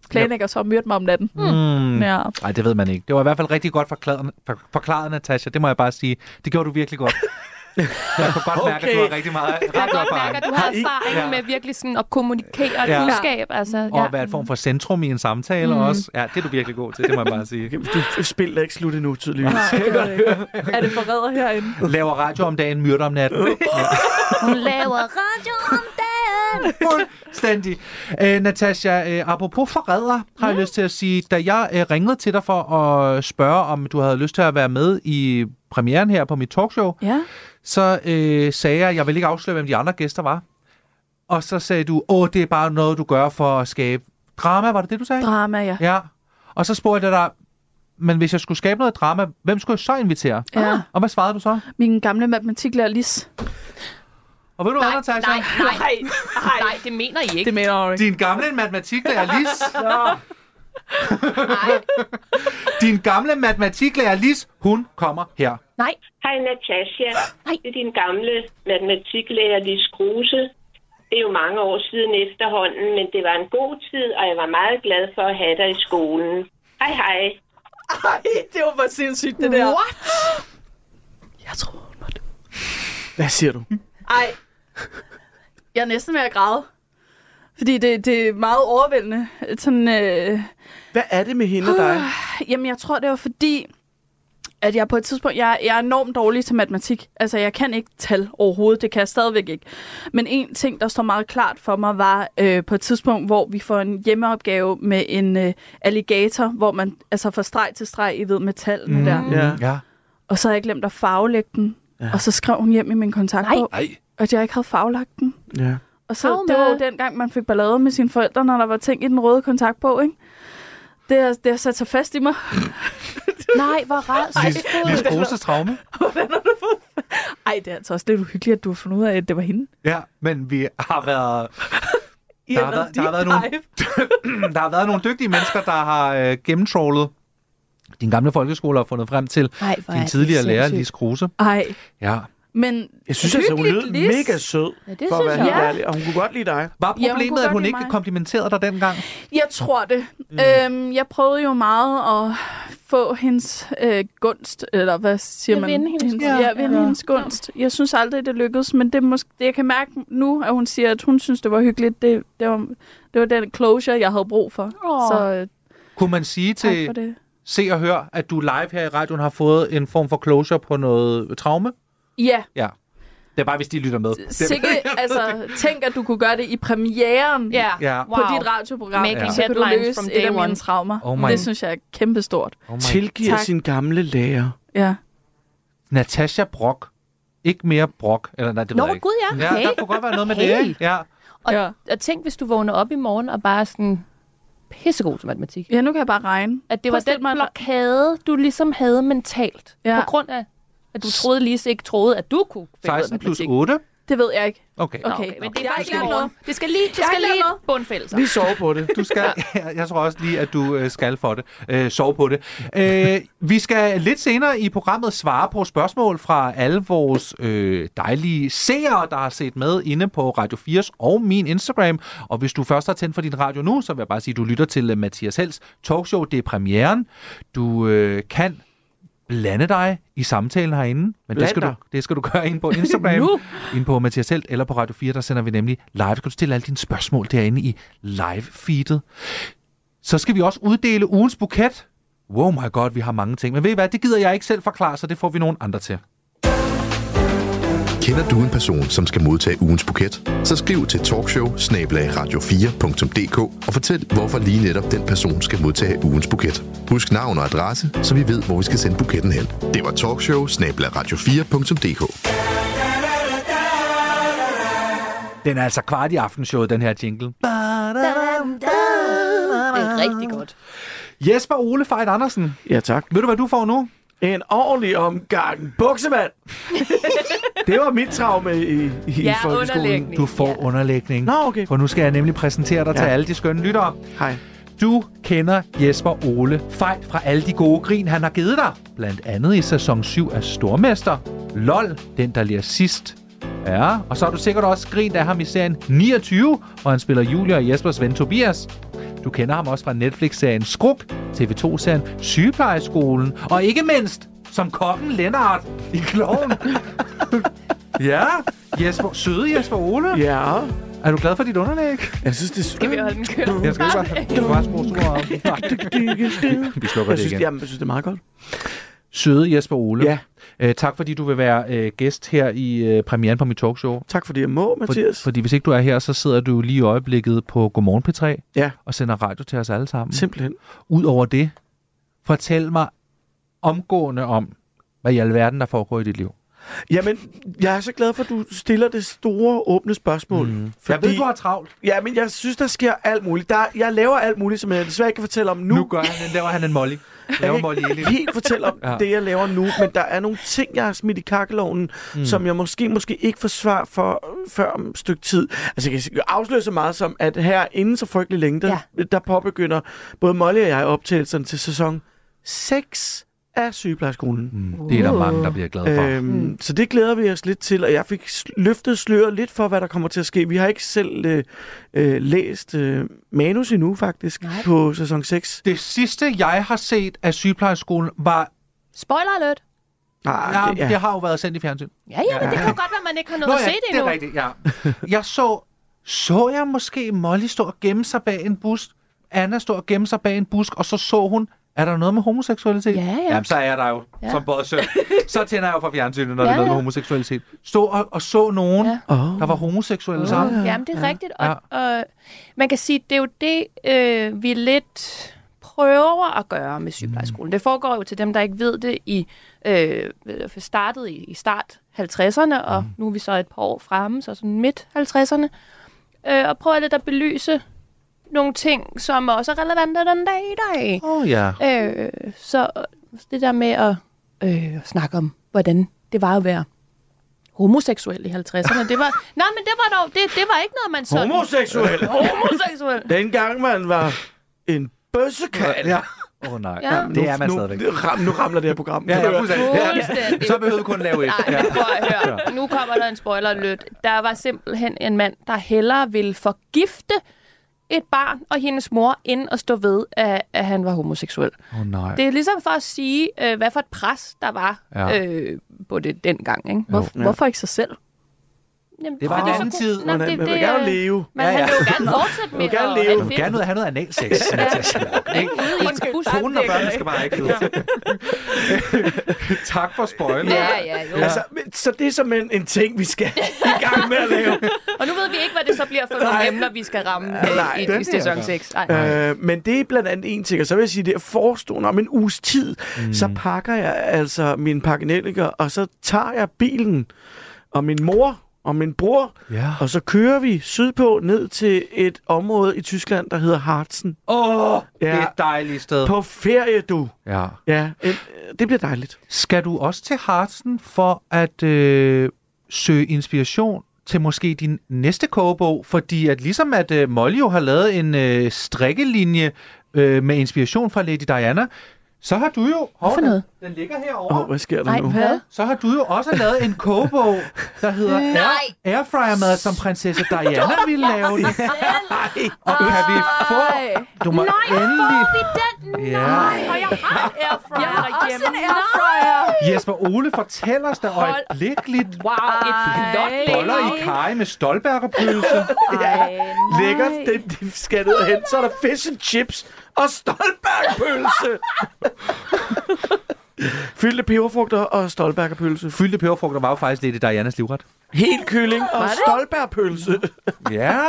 Speaker 5: planlægger så at myrde mig om natten?
Speaker 3: Mm.
Speaker 5: Ja.
Speaker 3: Nej, det ved man ikke. Det var i hvert fald rigtig godt forklaret, for, forklaret Natasha. Det må jeg bare sige. Det gjorde du virkelig godt. [laughs] jeg kunne godt mærke, at du
Speaker 4: Okay.
Speaker 3: har rigtig meget
Speaker 6: Jeg kan godt mærke, at du har erfaring
Speaker 3: Ja.
Speaker 6: med virkelig sådan at kommunikere et
Speaker 3: Ja.
Speaker 6: budskab. Altså,
Speaker 3: Og
Speaker 6: ja.
Speaker 3: at være et form for centrum i en samtale mm. også. Ja, det er du virkelig god til, det må jeg bare sige.
Speaker 4: Du spiller ikke slut endnu, tydeligvis.
Speaker 5: Nej, det ikke. Er det forræder herinde?
Speaker 3: Laver radio om dagen, myrder om natten.
Speaker 6: Hun laver radio om dagen.
Speaker 3: Fuldstændig. Øh, Natasha, øh, apropos forræder, har jeg lyst til at sige, da jeg øh, ringede til dig for at spørge, om du havde lyst til at være med i premieren her på mit talkshow,
Speaker 5: Ja.
Speaker 3: så øh, sagde jeg, jeg vil ikke afsløre, hvem de andre gæster var. Og så sagde du, åh, det er bare noget, du gør for at skabe drama, var det det, du sagde?
Speaker 5: Drama, ja.
Speaker 3: Ja. Og så spurgte jeg dig, men hvis jeg skulle skabe noget drama, hvem skulle jeg så invitere?
Speaker 5: Ja.
Speaker 3: Og hvad svarede du så?
Speaker 5: Min gamle matematiklærer Lis.
Speaker 3: Og ved du hvad,
Speaker 6: Nej,
Speaker 3: Natasha?
Speaker 6: nej, [laughs] nej, nej, det mener I ikke.
Speaker 5: Det mener du ikke.
Speaker 3: Din gamle matematiklærer Lis.
Speaker 6: Nej,
Speaker 3: Din gamle matematiklærer Lis, hun kommer her.
Speaker 6: nej.
Speaker 7: Hej Natasja.
Speaker 6: Hej.
Speaker 7: Det er din gamle matematiklærer Lis Kruse. Det er jo mange år siden efterhånden, men det var en god tid, og jeg var meget glad for at have dig i skolen. Hej hej.
Speaker 5: Ej, det var bare sindssygt, det der.
Speaker 6: What?
Speaker 5: Jeg tror, hun var død.
Speaker 4: Hvad siger du?
Speaker 5: Ej. Jeg er næsten ved at græde. Fordi det, det er meget overvældende. Sådan, øh,
Speaker 4: Hvad er det med hende og dig? [sighs]
Speaker 5: jamen, jeg tror, det var fordi, at jeg på et tidspunkt... Jeg, jeg er enormt dårlig til matematik. Altså, jeg kan ikke tal overhovedet. Det kan jeg stadigvæk ikke. Men en ting, der står meget klart for mig, var øh, på et tidspunkt, hvor vi får en hjemmeopgave med en øh, alligator, hvor man altså fra streg til streg, I ved, med tallene mm. der.
Speaker 4: Ja.
Speaker 3: Ja.
Speaker 5: Og så havde jeg glemt at farvelægge den. Ja. Og så skrev hun hjem i min kontaktbog,
Speaker 3: Ej.
Speaker 5: at jeg ikke havde farvelagt den.
Speaker 4: ja.
Speaker 5: Og så,
Speaker 6: Hav
Speaker 5: det var jo dengang, man fik ballade med sine forældre, når der var ting i den røde kontaktbog, ikke? Det har, det har sat sig fast i mig. [laughs]
Speaker 6: Nej, hvor rædselsfuldt.
Speaker 3: Lis Kroses traume. [laughs]
Speaker 5: Hvordan har du fået Ej, det er altså også lidt uhyggeligt, at du har fundet ud af, at det var hende.
Speaker 3: Ja, men vi har været... [laughs]
Speaker 5: I
Speaker 3: Der har været- der har været nogle- [clears throat] der har været nogle dygtige mennesker, der har øh, gennemtrålet din gamle folkeskole og fundet frem til
Speaker 6: Ej,
Speaker 3: din tidligere lærer. Lise Kruse.
Speaker 5: Ej,
Speaker 3: Ja.
Speaker 5: Men
Speaker 4: Jeg synes altså, hun lød mega sød,
Speaker 6: Ja, det
Speaker 4: for at være helt
Speaker 5: Ja.
Speaker 4: ærlig. Og hun kunne godt lide dig.
Speaker 3: Var
Speaker 5: Ja, hun
Speaker 3: problemet, at hun ikke
Speaker 5: mig.
Speaker 3: komplimenterede dig dengang?
Speaker 5: jeg tror det. Mm. Øhm, jeg prøvede jo meget at få hendes øh, gunst, eller hvad siger
Speaker 6: Ja,
Speaker 5: man?
Speaker 6: vinde hendes
Speaker 5: hendes,
Speaker 6: gunst.
Speaker 5: ja, vinde
Speaker 6: Ja.
Speaker 5: hendes gunst. Jeg synes aldrig, det lykkedes, men det måske, det, jeg kan mærke nu, at hun siger, at hun synes, det var hyggeligt. Det, det, var, det var den closure, jeg havde brug for.
Speaker 6: Åh.
Speaker 5: Så øh,
Speaker 3: Kunne man sige til. Se og Hør, at du live her i radioen har fået en form for closure på noget traume?
Speaker 5: Ja,
Speaker 3: Ja. Det er bare, hvis de lytter med. [laughs] Det-
Speaker 5: sikke, altså, tænk, at du kunne gøre det i premieren
Speaker 6: Ja,
Speaker 3: Ja.
Speaker 5: på dit radioprogram.
Speaker 6: Making
Speaker 5: Så kan du
Speaker 6: headlines
Speaker 5: løse
Speaker 6: from
Speaker 5: et
Speaker 6: day
Speaker 5: af mine
Speaker 6: one.
Speaker 5: traumer.
Speaker 3: Oh my-
Speaker 5: det synes jeg er kæmpestort.
Speaker 3: Oh
Speaker 4: Tilgiver
Speaker 5: Tak.
Speaker 4: sin gamle lærer.
Speaker 5: Ja.
Speaker 3: Natasha Brock. Ikke mere Brock. Eller nej, det
Speaker 6: Nå,
Speaker 3: ved jeg ikke.
Speaker 6: gud ja.
Speaker 3: Ja,
Speaker 6: Hey.
Speaker 3: der kunne godt være noget med
Speaker 6: Hey.
Speaker 3: det, ikke? Ja.
Speaker 6: Og,
Speaker 5: Ja.
Speaker 6: og tænk, hvis du vågner op i morgen og bare sådan pissegod til matematik.
Speaker 5: ja, nu kan jeg bare regne.
Speaker 6: At det
Speaker 5: Prøv
Speaker 6: var den blokade, du ligesom havde mentalt.
Speaker 5: Ja.
Speaker 6: På grund af, at du troede lige ikke troede, at du kunne finde ud af
Speaker 3: 16 plus
Speaker 6: matematik.
Speaker 3: 8.
Speaker 5: Det ved jeg ikke.
Speaker 3: Okay.
Speaker 5: Okay.
Speaker 6: okay. Men det er faktisk
Speaker 5: ikke noget.
Speaker 6: Det skal lige, det skal lige sig.
Speaker 4: Vi sover på det.
Speaker 3: Du skal, jeg, [laughs] jeg tror også lige, at du øh, skal for det. Øh, sove på det. Øh, vi skal lidt senere i programmet svare på spørgsmål fra alle vores øh, dejlige seere, der har set med inde på Radio 4's og min Instagram. Og hvis du først har tændt for din radio nu, så vil jeg bare sige, at du lytter til øh, Mathias Hels talkshow. Det er premieren. Du øh, kan blande dig i samtalen herinde, men det skal, du, det skal du gøre ind på [laughs] Instagram, ind på Mathias Helt eller på Radio 4, der sender vi nemlig live. Kan du stille alle dine spørgsmål derinde i live-feedet. Så skal vi også uddele ugens buket. Wow my god, vi har mange ting. Men ved I hvad, det gider jeg ikke selv forklare, så det får vi nogen andre til.
Speaker 1: Kender du en person, som skal modtage ugens buket? Så skriv til talkshow radio4.dk og fortæl, hvorfor lige netop den person skal modtage ugens buket. Husk navn og adresse, så vi ved, hvor vi skal sende buketten hen. Det var talkshow radio4.dk.
Speaker 3: Den er altså kvart i aftenshowet, den her jingle.
Speaker 6: Det er rigtig godt.
Speaker 3: Jesper Ole Fejt Andersen,
Speaker 4: Ja, tak.
Speaker 3: ved du, hvad du får nu?
Speaker 4: En ordentlig omgang buksemand. [laughs] det var mit traume i, i
Speaker 6: Ja,
Speaker 4: folkeskolen.
Speaker 3: Du får
Speaker 6: Ja.
Speaker 3: underlægning.
Speaker 4: Nå, okay.
Speaker 3: For nu skal jeg nemlig præsentere dig ja. til alle de skønne lyttere.
Speaker 4: Hej.
Speaker 3: Du kender Jesper Ole Fejt fra alle de gode grin, han har givet dig. Blandt andet i sæson 7 af Stormester. LOL, den der lir sidst. Ja, og så har du sikkert også grint af ham i serien 29, hvor han spiller Julia og Jespers ven Tobias. Du kender ham også fra Netflix-serien Skruk, TV2-serien Sygeplejeskolen, og ikke mindst som kokken Lennart i Kloven. [laughs] ja, Jesper, søde Jesper Ole.
Speaker 4: Ja,
Speaker 3: Er du glad for dit underlæg?
Speaker 4: jeg synes, det er
Speaker 6: Skal vi holde den kørende?
Speaker 3: Jeg skal ikke bare, bare sukker op. [laughs] [laughs] Vi slukker det
Speaker 4: synes,
Speaker 3: igen.
Speaker 4: jamen, jeg synes, det er meget godt.
Speaker 3: Søde Jesper Ole.
Speaker 4: Ja.
Speaker 3: Øh, tak fordi du vil være øh, gæst her i øh, premieren på mit talkshow.
Speaker 4: Tak fordi jeg må,
Speaker 3: For,
Speaker 4: Mathias.
Speaker 3: fordi hvis ikke du er her, så sidder du lige i øjeblikket på Godmorgen P3
Speaker 4: Ja,
Speaker 3: og sender radio til os alle sammen.
Speaker 4: simpelthen.
Speaker 3: Udover det, fortæl mig omgående om, hvad i alverden der foregår i dit liv.
Speaker 4: Jamen, jeg er så glad for, at du stiller det store, åbne spørgsmål. Mm.
Speaker 3: Jeg ved, du har travlt.
Speaker 4: Ja, men jeg synes, der sker alt muligt. Der, jeg laver alt muligt, som jeg desværre ikke kan fortælle om nu.
Speaker 3: Nu, gør han, laver han en molly. Laver
Speaker 4: Jeg
Speaker 3: molly
Speaker 4: kan helt fortælle om
Speaker 3: Ja. [laughs]
Speaker 4: ja. det, jeg laver nu, men der er nogle ting, jeg har smidt i kakkeloven, mm. som jeg måske måske ikke får svar for før om et stykke tid. Altså, jeg kan afsløre så meget som, at her inden så frygtelig længe, der, ja. der påbegynder både Molly og jeg optagelserne til sæson 6 af sygeplejeskolen.
Speaker 3: Mm, det er der mange, der bliver glade for.
Speaker 4: Øhm, mm. Så det glæder vi os lidt til, og jeg fik løftet sløret lidt for, hvad der kommer til at ske. Vi har ikke selv øh, øh, læst øh, manus endnu, faktisk,
Speaker 6: Nej.
Speaker 4: på sæson 6.
Speaker 3: Det sidste, jeg har set af sygeplejeskolen, var...
Speaker 6: Spoiler alert.
Speaker 4: Ah,
Speaker 3: Ja,
Speaker 4: det, ja.
Speaker 3: det har jo været sendt i fjernsyn.
Speaker 6: Ja, ja, men det kan jo godt være, at man ikke har noget
Speaker 3: Nå
Speaker 6: at se
Speaker 3: ja,
Speaker 6: det
Speaker 3: det
Speaker 6: endnu.
Speaker 3: er rigtigt, ja. Jeg så, så jeg måske Molly stå og gemme sig bag en busk. Anna stå og gemme sig bag en busk, og så så hun, er der noget med homoseksualitet?
Speaker 6: Ja, ja.
Speaker 3: Jamen, så er der jo,
Speaker 6: Ja.
Speaker 3: ja. som både søn. [laughs] Så tænder jeg jo for fjernsynet, når
Speaker 6: Ja,
Speaker 3: det er noget med
Speaker 6: ja.
Speaker 3: homoseksualitet. Stå og, og så nogen,
Speaker 6: Ja.
Speaker 3: ja.
Speaker 4: Oh.
Speaker 3: der var homoseksuelle sammen.
Speaker 6: Jamen, det er rigtigt. Og, og man kan sige, det er jo det, øh, vi lidt prøver at gøre med sygeplejeskolen. Det foregår jo til dem, der ikke ved det, i øh, startet i, i start 50'erne, og nu er vi så et par år fremme, så sådan midt 50'erne. Øh, og prøver lidt at belyse nogle ting, som også er relevante den dag i dag.
Speaker 3: Åh oh, ja.
Speaker 6: Øh, så det der med at øh, snakke om, hvordan det var at være homoseksuel i 50'erne. Det var, [laughs] nej, men det var dog, det, det var ikke noget, man sådan...
Speaker 4: Homoseksuel. [laughs]
Speaker 6: Homoseksuel.
Speaker 4: Dengang man var en bøssekald.
Speaker 3: Ja. Åh oh, nej,
Speaker 6: Ja.
Speaker 3: det er man
Speaker 4: nu,
Speaker 3: stadigvæk.
Speaker 4: Nu, ram, nu ramler det her program.
Speaker 3: Ja, ja, fuldstændig.
Speaker 6: Fuldstændig.
Speaker 3: Så behøver vi kun lave et.
Speaker 6: Nej,
Speaker 3: Ja.
Speaker 6: men prøv at høre. Nu kommer der en spoiler alert. Der var simpelthen en mand, der hellere ville forgifte et barn og hendes mor, end at stå ved, at, at han var homoseksuel.
Speaker 3: Oh, nej.
Speaker 6: Det er ligesom for at sige, øh, hvad for et pres der var
Speaker 3: Ja.
Speaker 6: øh, på det dengang. Ikke?
Speaker 5: Hvor, hvorfor ikke sig selv?
Speaker 6: Jamen,
Speaker 3: Det var en anden tid.
Speaker 4: Man,
Speaker 6: det,
Speaker 4: man
Speaker 6: det,
Speaker 4: vil gerne
Speaker 6: øh,
Speaker 4: leve.
Speaker 6: Men
Speaker 3: Ja,
Speaker 6: ja, han vil jo gerne fortsætte med
Speaker 4: gerne
Speaker 6: at-
Speaker 4: leve.
Speaker 6: at
Speaker 3: Du vil gerne have noget analsex. Konen og børnene skal bare ikke ud. [laughs] tak for spoiler.
Speaker 6: Ja, ja, jo.
Speaker 4: Altså, så det er simpelthen en ting, vi skal [laughs] i gang med at lave.
Speaker 6: Og nu ved vi ikke, hvad det så bliver for nogle emner, vi skal ramme øh,
Speaker 4: Nej,
Speaker 6: i,
Speaker 3: det
Speaker 6: i sæson
Speaker 3: bliver
Speaker 6: 6. Nej.
Speaker 4: Øh, men det er blandt andet en ting, og så vil jeg sige, det er forestående om en uges tid, mm. så pakker jeg altså min pakkenelliker, og så tager jeg bilen og min mor og min bror,
Speaker 3: Ja.
Speaker 4: og så kører vi sydpå ned til et område i Tyskland, der hedder Harzen.
Speaker 3: Åh, oh, det er
Speaker 4: Ja.
Speaker 3: et dejligt sted.
Speaker 4: På ferie, du.
Speaker 3: Ja.
Speaker 4: Ja, en, det bliver dejligt.
Speaker 3: Skal du også til Harzen for at øh, søge inspiration til måske din næste kogebog? Fordi at ligesom at øh, Molly jo har lavet en øh, strikkelinje øh, med inspiration fra Lady Diana, så har du jo... Hov,
Speaker 6: for noget?
Speaker 3: Den, den ligger herovre.
Speaker 4: oh, hvad sker der
Speaker 6: Nej,
Speaker 4: nu?
Speaker 6: hvad?
Speaker 3: Så har du jo også lavet en kogebog, der hedder [laughs]
Speaker 6: Nej.
Speaker 3: Air, Airfryer-mad, som prinsesse Diana [laughs] ville lave den. [laughs] Og kan vi få... Du må
Speaker 6: Nej,
Speaker 3: endelig...
Speaker 6: får vi den?
Speaker 3: Ja.
Speaker 6: Nej, og jeg har en airfryer
Speaker 5: Jeg har også en airfryer.
Speaker 3: Jesper Ole, fortæl os da øjeblikkeligt
Speaker 6: Wow, et flot
Speaker 3: boller i kaj med stolperkerpølse.
Speaker 5: Ej,
Speaker 4: Lækkert, det, det skal ned og hente. Så er der fish and chips og stolbergpølse. [laughs] Fyldte peberfrugter og stolbergpølse.
Speaker 3: Fyldte peberfrugter var jo faktisk lidt i Dianas livret.
Speaker 4: Helt kylling og stolbergpølse. [laughs]
Speaker 3: Ja.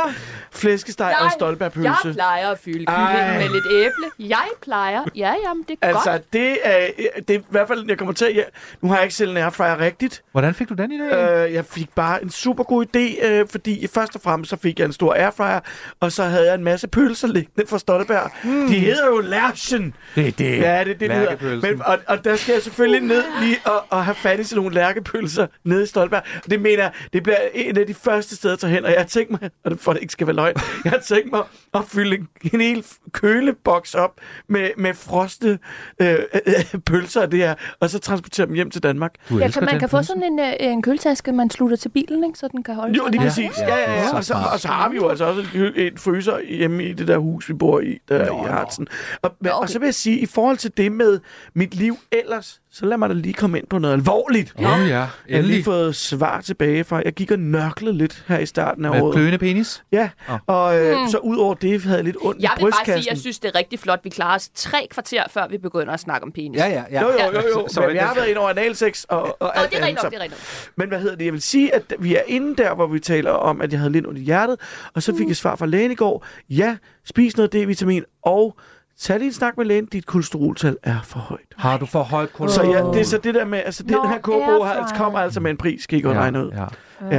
Speaker 4: Flæskesteg og
Speaker 6: Jeg
Speaker 4: stolbergpølse.
Speaker 6: plejer at fylde
Speaker 4: Ej.
Speaker 6: kyllingen med lidt æble. Jeg plejer. Ja, jamen, det er
Speaker 4: Altså,
Speaker 6: godt.
Speaker 4: det er, det er i hvert fald, jeg kommer til at... Ja, nu har jeg ikke selv en airfryer rigtigt.
Speaker 3: Hvordan fik du den i dag?
Speaker 4: Øh, jeg fik bare en super god idé, øh, fordi først og fremmest så fik jeg en stor airfryer, og så havde jeg en masse pølser liggende fra Stolberg. Mm. De hedder jo Lærchen.
Speaker 3: det er det.
Speaker 4: Ja, det er det, det hedder. Men, og, og der skal jeg selvfølgelig ned lige og, og have fat i sådan nogle lærkepølser nede i Stolberg. Og det mener jeg, det bliver en af de første steder at tage hen. Og jeg tænkt mig, og det for det ikke skal være løgn, jeg tænkt mig at fylde en, en hel køleboks op med, med froste øh, øh, pølser af det her, og så transportere dem hjem til Danmark.
Speaker 3: Du
Speaker 6: Ja, kan, man kan få sådan en, øh, en køletaske, man slutter til bilen, ikke? så den kan holde
Speaker 4: Jo, lige præcis. Ja, ja, ja.
Speaker 3: Så
Speaker 4: Og, så, og så har vi jo altså også en, fryser hjemme i det der hus, vi bor i, der
Speaker 3: Nå,
Speaker 4: i. Hartsen. Og,
Speaker 6: okay.
Speaker 4: og så vil jeg sige, i forhold til det med mit liv ellers, så lad mig da lige komme ind på noget alvorligt.
Speaker 3: Oh, ja,
Speaker 4: Jeg har lige
Speaker 3: endelig.
Speaker 4: fået svar tilbage fra, jeg gik og nørklede lidt her i starten af
Speaker 3: Med
Speaker 4: året.
Speaker 3: kløende penis?
Speaker 4: Ja,
Speaker 3: Åh.
Speaker 4: og øh,
Speaker 6: Mm.
Speaker 4: så ud over det havde jeg lidt ondt
Speaker 6: Jeg
Speaker 4: i
Speaker 6: vil bare sige, at jeg synes, det er rigtig flot. Vi klarer os tre kvarter, før vi begynder at snakke om penis.
Speaker 3: Ja, ja, ja.
Speaker 4: Jo, jo, jo, jo.
Speaker 3: Så-
Speaker 4: Men jeg har været ind over analsex og, og
Speaker 6: Nå,
Speaker 4: alt
Speaker 6: det er rigtigt det er rigtigt.
Speaker 4: Men hvad hedder det? Jeg vil sige, at vi er inde der, hvor vi taler om, at jeg havde lidt ondt i hjertet, og så fik jeg svar fra lægen i går. Ja, spis noget D-vitamin, og tag lige en snak med lægen. Dit kolesteroltal er for højt.
Speaker 3: Har du for højt
Speaker 4: Så
Speaker 3: kolesterol?
Speaker 4: ja, det er så det der med, altså det,
Speaker 6: Nå,
Speaker 4: den her
Speaker 6: airfryer.
Speaker 4: altså, kommer altså med en pris, skal I godt regne ud.
Speaker 3: Ja.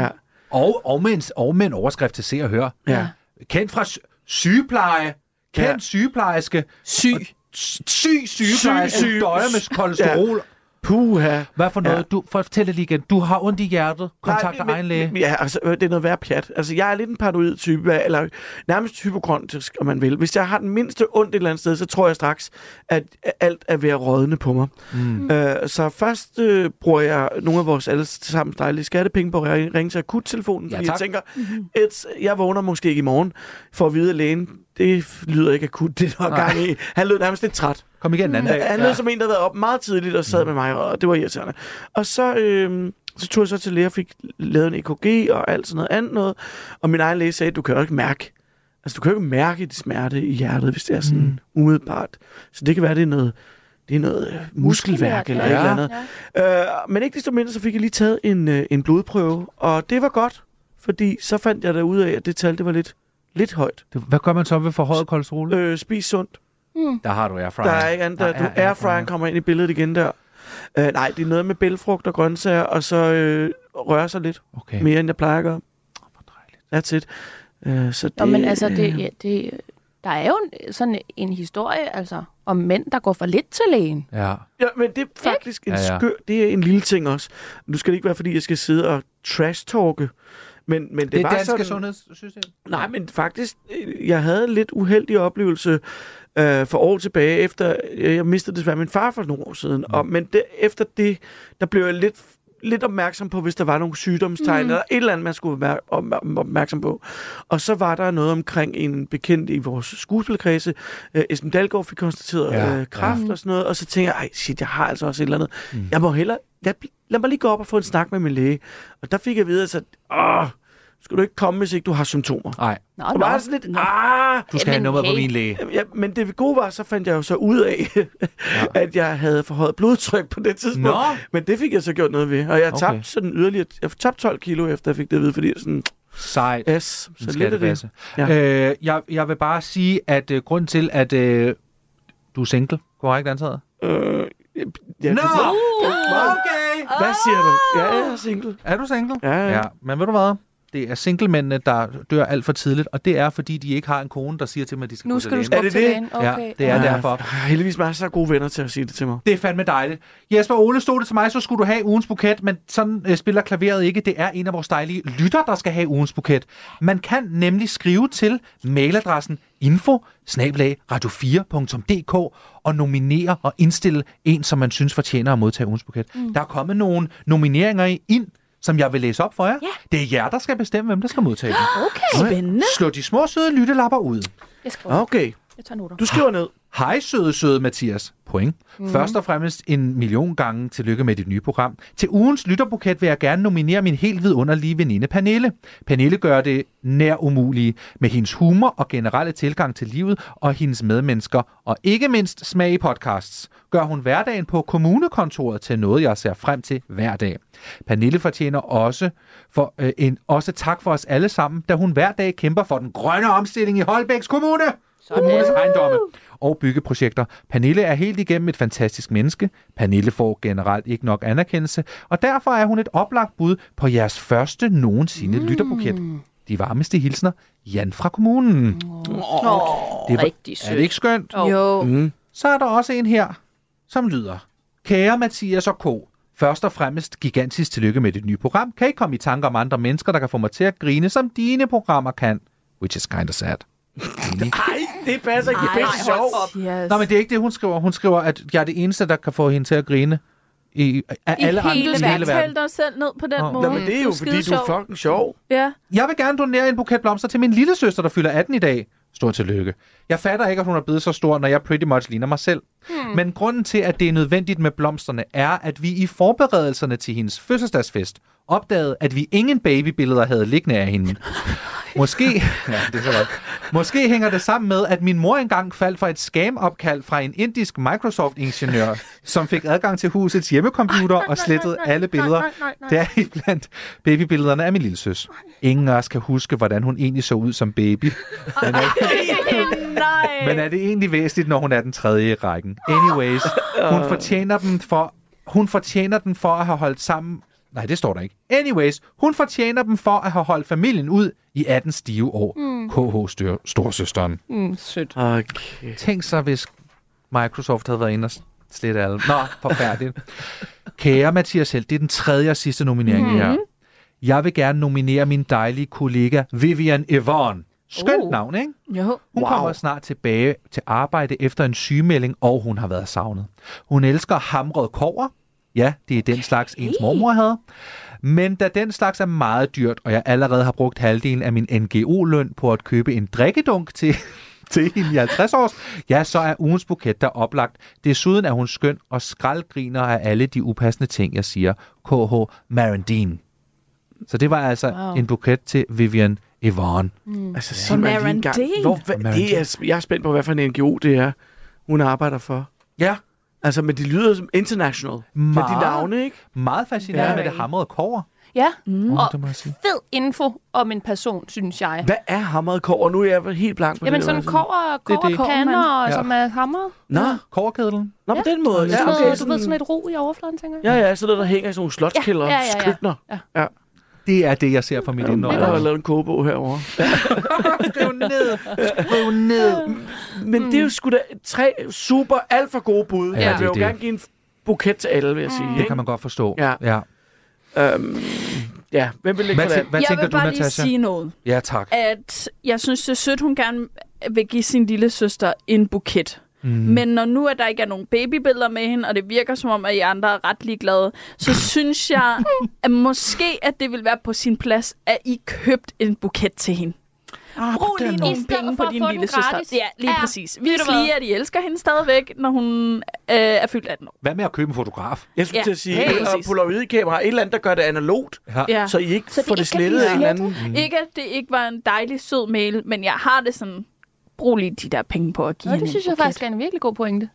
Speaker 4: Ja.
Speaker 3: Og, og, med en, og med en overskrift til se og høre.
Speaker 4: ja.
Speaker 3: Kendt fra sy- sygepleje. Kendt
Speaker 4: Ja.
Speaker 3: sygeplejerske.
Speaker 4: Syg.
Speaker 3: Syg sygeplejerske.
Speaker 4: Syg,
Speaker 3: Syg,
Speaker 4: syg.
Speaker 3: døjer med kolesterol.
Speaker 4: Puha.
Speaker 3: Hvad for noget?
Speaker 4: Ja.
Speaker 3: Du, fortæl det lige igen. Du har ondt i hjertet. Kontakter
Speaker 4: Nej,
Speaker 3: egen læge.
Speaker 4: men- Ja, altså, øh, det er noget værd pjat. Altså, jeg er lidt en paranoid type, eller nærmest hypokondrisk, om man vil. Hvis jeg har den mindste ondt et eller andet sted, så tror jeg straks, at alt er ved at rådne på mig.
Speaker 3: Mm.
Speaker 4: Øh, så først øh, bruger jeg nogle af vores alle sammen dejlige skattepenge på at ringe ringe til akuttelefonen,
Speaker 3: Ja,
Speaker 4: fordi
Speaker 3: tak.
Speaker 4: jeg tænker, et, jeg vågner måske ikke i morgen, for at vide at lægen, det lyder ikke akut, det der er gang i. Han lød nærmest lidt træt.
Speaker 3: Kom igen en anden dag.
Speaker 4: Han lød som en, der havde været op meget tidligt og sad med mig, og det var irriterende. Og så, øh, så tog jeg så til læge og fik lavet en EKG og alt sådan noget andet noget. Og min egen læge sagde, du kan jo ikke mærke, altså du kan jo ikke mærke de smerte i hjertet, hvis det er sådan mm. umiddelbart. Så det kan være, det er noget, det er noget muskelværk eller
Speaker 3: ja.
Speaker 4: et eller andet.
Speaker 6: Ja.
Speaker 4: Øh, men ikke desto mindre, så fik jeg lige taget en, øh, en blodprøve, og det var godt, fordi så fandt jeg da ud af, at det tal, det var lidt, lidt højt.
Speaker 3: Hvad gør man så ved forhøjet kolesterol?
Speaker 4: Øh, spis sundt.
Speaker 3: Der har du airfryer.
Speaker 4: Der er ikke andet. Der,
Speaker 3: Der
Speaker 4: du,
Speaker 3: er
Speaker 4: airfryeren kommer ind i billedet igen der. Uh, nej, det er noget med bælfrugt og grøntsager, og så øh, røre sig lidt
Speaker 3: Okay.
Speaker 4: mere, end jeg plejer at gøre. That's it. Uh, så det,
Speaker 6: Nå, men altså, det,
Speaker 4: øh,
Speaker 6: ja, det, der er jo en, sådan en historie altså, om mænd, der går for lidt til lægen.
Speaker 3: Ja.
Speaker 4: Ja, men det er faktisk en
Speaker 3: Ja, ja.
Speaker 4: skør... Det er en lille ting også. Nu skal det ikke være, fordi jeg skal sidde og trash-talke. Men, men det,
Speaker 3: Det,
Speaker 4: var
Speaker 3: danske
Speaker 4: sådan...
Speaker 3: sundhedssystem.
Speaker 4: Nej, men faktisk, øh, jeg havde en lidt uheldig oplevelse øh, for år tilbage, efter øh, jeg mistede desværre min far for nogle år siden. Og, men det, efter det, der blev jeg lidt lidt opmærksom på, hvis der var nogle sygdomstegn, mm. eller et eller andet, man skulle være opmær- opmærksom på. Og så var der noget omkring en bekendt i vores skuespilkredse. Øh, Esben Dalgaard fik konstateret
Speaker 3: Ja,
Speaker 4: øh, kraft
Speaker 3: ja.
Speaker 4: og sådan noget, og så tænker jeg, ej shit, jeg har altså også et eller andet. Mm. Jeg må hellere, lad, lad mig lige gå op og få en snak med min læge. Og der fik jeg at vide, at åh, skal du ikke komme, hvis ikke du har symptomer.
Speaker 3: Nej,
Speaker 6: Nå,
Speaker 4: Og var sådan lidt, ah,
Speaker 3: du skal have nummer på min læge.
Speaker 4: Ja, men det gode var, så fandt jeg jo så ud af, ja. [laughs] at jeg havde forhøjet blodtryk på det tidspunkt.
Speaker 3: Nå.
Speaker 4: Men det fik jeg så gjort noget ved. Og jeg
Speaker 3: Okay.
Speaker 4: tabte sådan yderligere, jeg tabte 12 kilo efter jeg fik det at vide, fordi er sådan,
Speaker 3: Sejt.
Speaker 4: yes, så lidt af det.
Speaker 3: det. Ja. Øh, jeg, jeg vil bare sige, at øh, grund til, at øh, du er single, korrekt antaget?
Speaker 4: Øh, ja,
Speaker 3: Nå!
Speaker 4: det-
Speaker 3: Okay!
Speaker 4: Hvad siger du? Ja, jeg er single.
Speaker 3: Er du single?
Speaker 4: Ja, ja.
Speaker 3: ja. Men ved du hvad? Det er singlemændene, der dør alt for tidligt, og det er, fordi de ikke har en kone, der siger til dem, at de skal
Speaker 6: Nu
Speaker 3: gå
Speaker 6: skal
Speaker 3: til
Speaker 6: du
Speaker 3: lægen.
Speaker 6: skubbe
Speaker 4: Er det
Speaker 6: til
Speaker 4: det?
Speaker 6: lægen. Okay.
Speaker 3: Ja, det er
Speaker 4: Ja,
Speaker 3: derfor.
Speaker 4: Jeg har heldigvis masser af gode venner til at sige det til mig.
Speaker 3: Det er fandme dejligt. Jesper Ole, stod det til mig, så skulle du have ugens buket, men sådan øh, spiller klaveret ikke. Det er en af vores dejlige lytter, der skal have ugens buket. Man kan nemlig skrive til mailadressen info radio4.dk og nominere og indstille en, som man synes fortjener at modtage ugens buket. Mm. Der er kommet nogle nomineringer ind, som jeg vil læse op for jer.
Speaker 5: Ja.
Speaker 3: Det er jer, der skal bestemme, hvem der skal modtage dem.
Speaker 5: Okay. Spændende.
Speaker 3: Slå de små søde lyttelapper ud.
Speaker 6: Jeg, skriver.
Speaker 4: Okay,
Speaker 6: jeg tager noter.
Speaker 4: du skriver ned.
Speaker 3: Hej søde, søde Mathias. Point. Mm. Først og fremmest en million gange tillykke med dit nye program. Til ugens lytterbuket vil jeg gerne nominere min helt vidunderlige veninde Pernille. Pernille gør det nær umulige med hendes humor og generelle tilgang til livet og hendes medmennesker, og ikke mindst smag i podcasts. Gør hun hverdagen på kommunekontoret til noget, jeg ser frem til hver dag. Pernille fortjener også, for, øh, en, også tak for os alle sammen, da hun hver dag kæmper for den grønne omstilling i Holbæks Kommune. Kommunes ejendomme og byggeprojekter. Pernille er helt igennem et fantastisk menneske. Pernille får generelt ikke nok anerkendelse, og derfor er hun et oplagt bud på jeres første nogensinde mm. lytterbuket. De varmeste hilsner, Jan fra kommunen.
Speaker 6: Nå,
Speaker 3: Det var-
Speaker 6: rigtig
Speaker 3: Er
Speaker 6: sødt.
Speaker 3: det ikke skønt?
Speaker 5: Jo.
Speaker 4: Mm.
Speaker 3: Så er der også en her, som lyder. Kære Mathias og K. Først og fremmest gigantisk tillykke med dit nye program. Kan I komme i tanker om andre mennesker, der kan få mig til at grine, som dine programmer kan? Which is kind of sad. [laughs]
Speaker 4: Nej, det passer ikke. Det er pisse sjovt.
Speaker 5: Yes.
Speaker 3: Nå, men det er ikke det, hun skriver. Hun skriver, at jeg er det eneste, der kan få hende til at grine i, af
Speaker 6: I
Speaker 3: alle
Speaker 6: hele
Speaker 3: andre
Speaker 5: du
Speaker 3: i hele verden.
Speaker 5: tale dig selv ned på den
Speaker 3: Nå.
Speaker 5: måde.
Speaker 4: Nå, men det er jo, fordi du er fucking sjov.
Speaker 5: Ja.
Speaker 3: Jeg vil gerne donere en buket blomster til min lille søster, der fylder 18 i dag. Stor tillykke. Jeg fatter ikke, at hun er blevet så stor, når jeg pretty much ligner mig selv. Hmm. Men grunden til, at det er nødvendigt med blomsterne, er, at vi i forberedelserne til hendes fødselsdagsfest opdagede, at vi ingen babybilleder havde liggende af hende. Måske, [laughs] ja, det er så godt. Måske hænger det sammen med, at min mor engang faldt for et scam-opkald fra en indisk Microsoft-ingeniør, som fik adgang til husets hjemmecomputer og slettede alle billeder. Der er iblandt babybillederne af min lille søs. Ingen af os kan huske, hvordan hun egentlig så ud som baby. Men er,
Speaker 5: Nej.
Speaker 3: men er det egentlig væsentligt, når hun er den tredje i rækken? Anyways, hun fortjener dem for... Hun fortjener den for at have holdt sammen... Nej, det står der ikke. Anyways, hun fortjener dem for at have holdt familien ud i 18 stive år. Mm. KH styr, storsøsteren.
Speaker 6: Mm, sødt.
Speaker 4: Okay.
Speaker 3: Tænk så, hvis Microsoft havde været inde og slette alle. Nå, forfærdeligt. Kære Mathias Held, det er den tredje og sidste nominering mm. her. Jeg vil gerne nominere min dejlige kollega Vivian Yvonne. Skønt
Speaker 6: Oh.
Speaker 3: navn, ikke?
Speaker 5: Jo.
Speaker 3: Hun
Speaker 4: Wow.
Speaker 3: wow. kommer snart tilbage til arbejde efter en sygemelding, og hun har været savnet. Hun elsker hamret kover. Ja, det er den slags, ens mormor havde. Men da den slags er meget dyrt, og jeg allerede har brugt halvdelen af min NGO-løn på at købe en drikkedunk til, [laughs] til hende i 50 års, ja, så er ugens buket der oplagt. Desuden er hun skøn og skraldgriner af alle de upassende ting, jeg siger. KH Marandine. Så det var altså
Speaker 5: Wow.
Speaker 3: en buket til Vivian Yvonne.
Speaker 4: Altså, sig mig lige en gang. Hvor, hvad, det er, jeg er spændt på, hvad for en NGO det er, hun arbejder for.
Speaker 3: Ja,
Speaker 4: Altså, men de lyder som international. Med de navne, ikke?
Speaker 3: meget fascinerende
Speaker 6: Ja.
Speaker 3: med det hamrede kover.
Speaker 6: Ja,
Speaker 3: Mm.
Speaker 6: og fed info om en person, synes jeg.
Speaker 4: Hvad er hamret kår? Nu er jeg helt blank på
Speaker 6: Jamen
Speaker 4: det.
Speaker 6: sådan
Speaker 4: der.
Speaker 6: kover,
Speaker 3: Det er
Speaker 6: kover
Speaker 3: det.
Speaker 6: pander,
Speaker 3: Ja.
Speaker 6: som er hamret.
Speaker 4: Nå,
Speaker 3: Koverkedlen.
Speaker 4: Nå på den måde.
Speaker 6: Ja,
Speaker 4: Ja,
Speaker 6: okay, du ved, sådan et ro i overfladen, tænker jeg.
Speaker 4: Ja, ja, så der, der hænger i sådan nogle slotskælder,
Speaker 6: Ja, ja, ja, ja.
Speaker 4: køkkener.
Speaker 6: Ja.
Speaker 4: ja.
Speaker 3: Det er det, jeg ser for mit
Speaker 4: Jeg
Speaker 3: indre.
Speaker 4: har lavet en kogebog herovre. [laughs]
Speaker 3: Skriv ned. Skriv ned.
Speaker 4: Men det er jo sgu da tre super, alt for gode bud.
Speaker 3: Ja, det
Speaker 4: jeg vil jo
Speaker 3: det.
Speaker 4: gerne give en buket til alle, vil jeg sige.
Speaker 3: Det
Speaker 4: ikke?
Speaker 3: kan man godt forstå.
Speaker 4: Ja.
Speaker 3: ja.
Speaker 4: Øhm, ja, hvem vil lægge
Speaker 3: Hvad, tæ- hvad
Speaker 5: jeg
Speaker 3: tænker
Speaker 5: vil
Speaker 3: du,
Speaker 5: bare lige
Speaker 3: Natasha?
Speaker 5: sige noget.
Speaker 3: Ja, tak.
Speaker 5: At jeg synes, det er sødt, hun gerne vil give sin lille søster en buket. Mm. Men når nu, at der ikke er nogen babybilleder med hende, og det virker som om, at I andre er ret ligeglade, så [laughs] synes jeg, at måske, at det vil være på sin plads, at I købt en buket til hende.
Speaker 4: Ah,
Speaker 5: Brug lige nogle penge
Speaker 6: for
Speaker 5: på
Speaker 6: at
Speaker 5: din lille
Speaker 6: den
Speaker 5: søster.
Speaker 6: gratis.
Speaker 5: Ja, lige
Speaker 6: Ja,
Speaker 5: præcis.
Speaker 6: hvad?
Speaker 5: lige, at I elsker hende stadigvæk, når hun øh, er fyldt 18 år.
Speaker 3: Hvad med at købe en fotograf?
Speaker 4: Jeg skulle
Speaker 5: Ja,
Speaker 4: til at sige, ja,
Speaker 5: præcis.
Speaker 4: polaroid-kamera, et eller andet, der gør det analogt,
Speaker 3: Ja.
Speaker 5: Ja.
Speaker 4: så I ikke
Speaker 6: Så det
Speaker 4: får det
Speaker 6: kan
Speaker 4: slettet af en eller anden...
Speaker 3: Mm.
Speaker 5: Ikke, at det ikke var en dejlig, sød mail, men jeg har det sådan, brug lige de der penge på at give
Speaker 6: Nå, det synes
Speaker 5: en
Speaker 6: jeg
Speaker 5: buket.
Speaker 6: faktisk er en virkelig god pointe.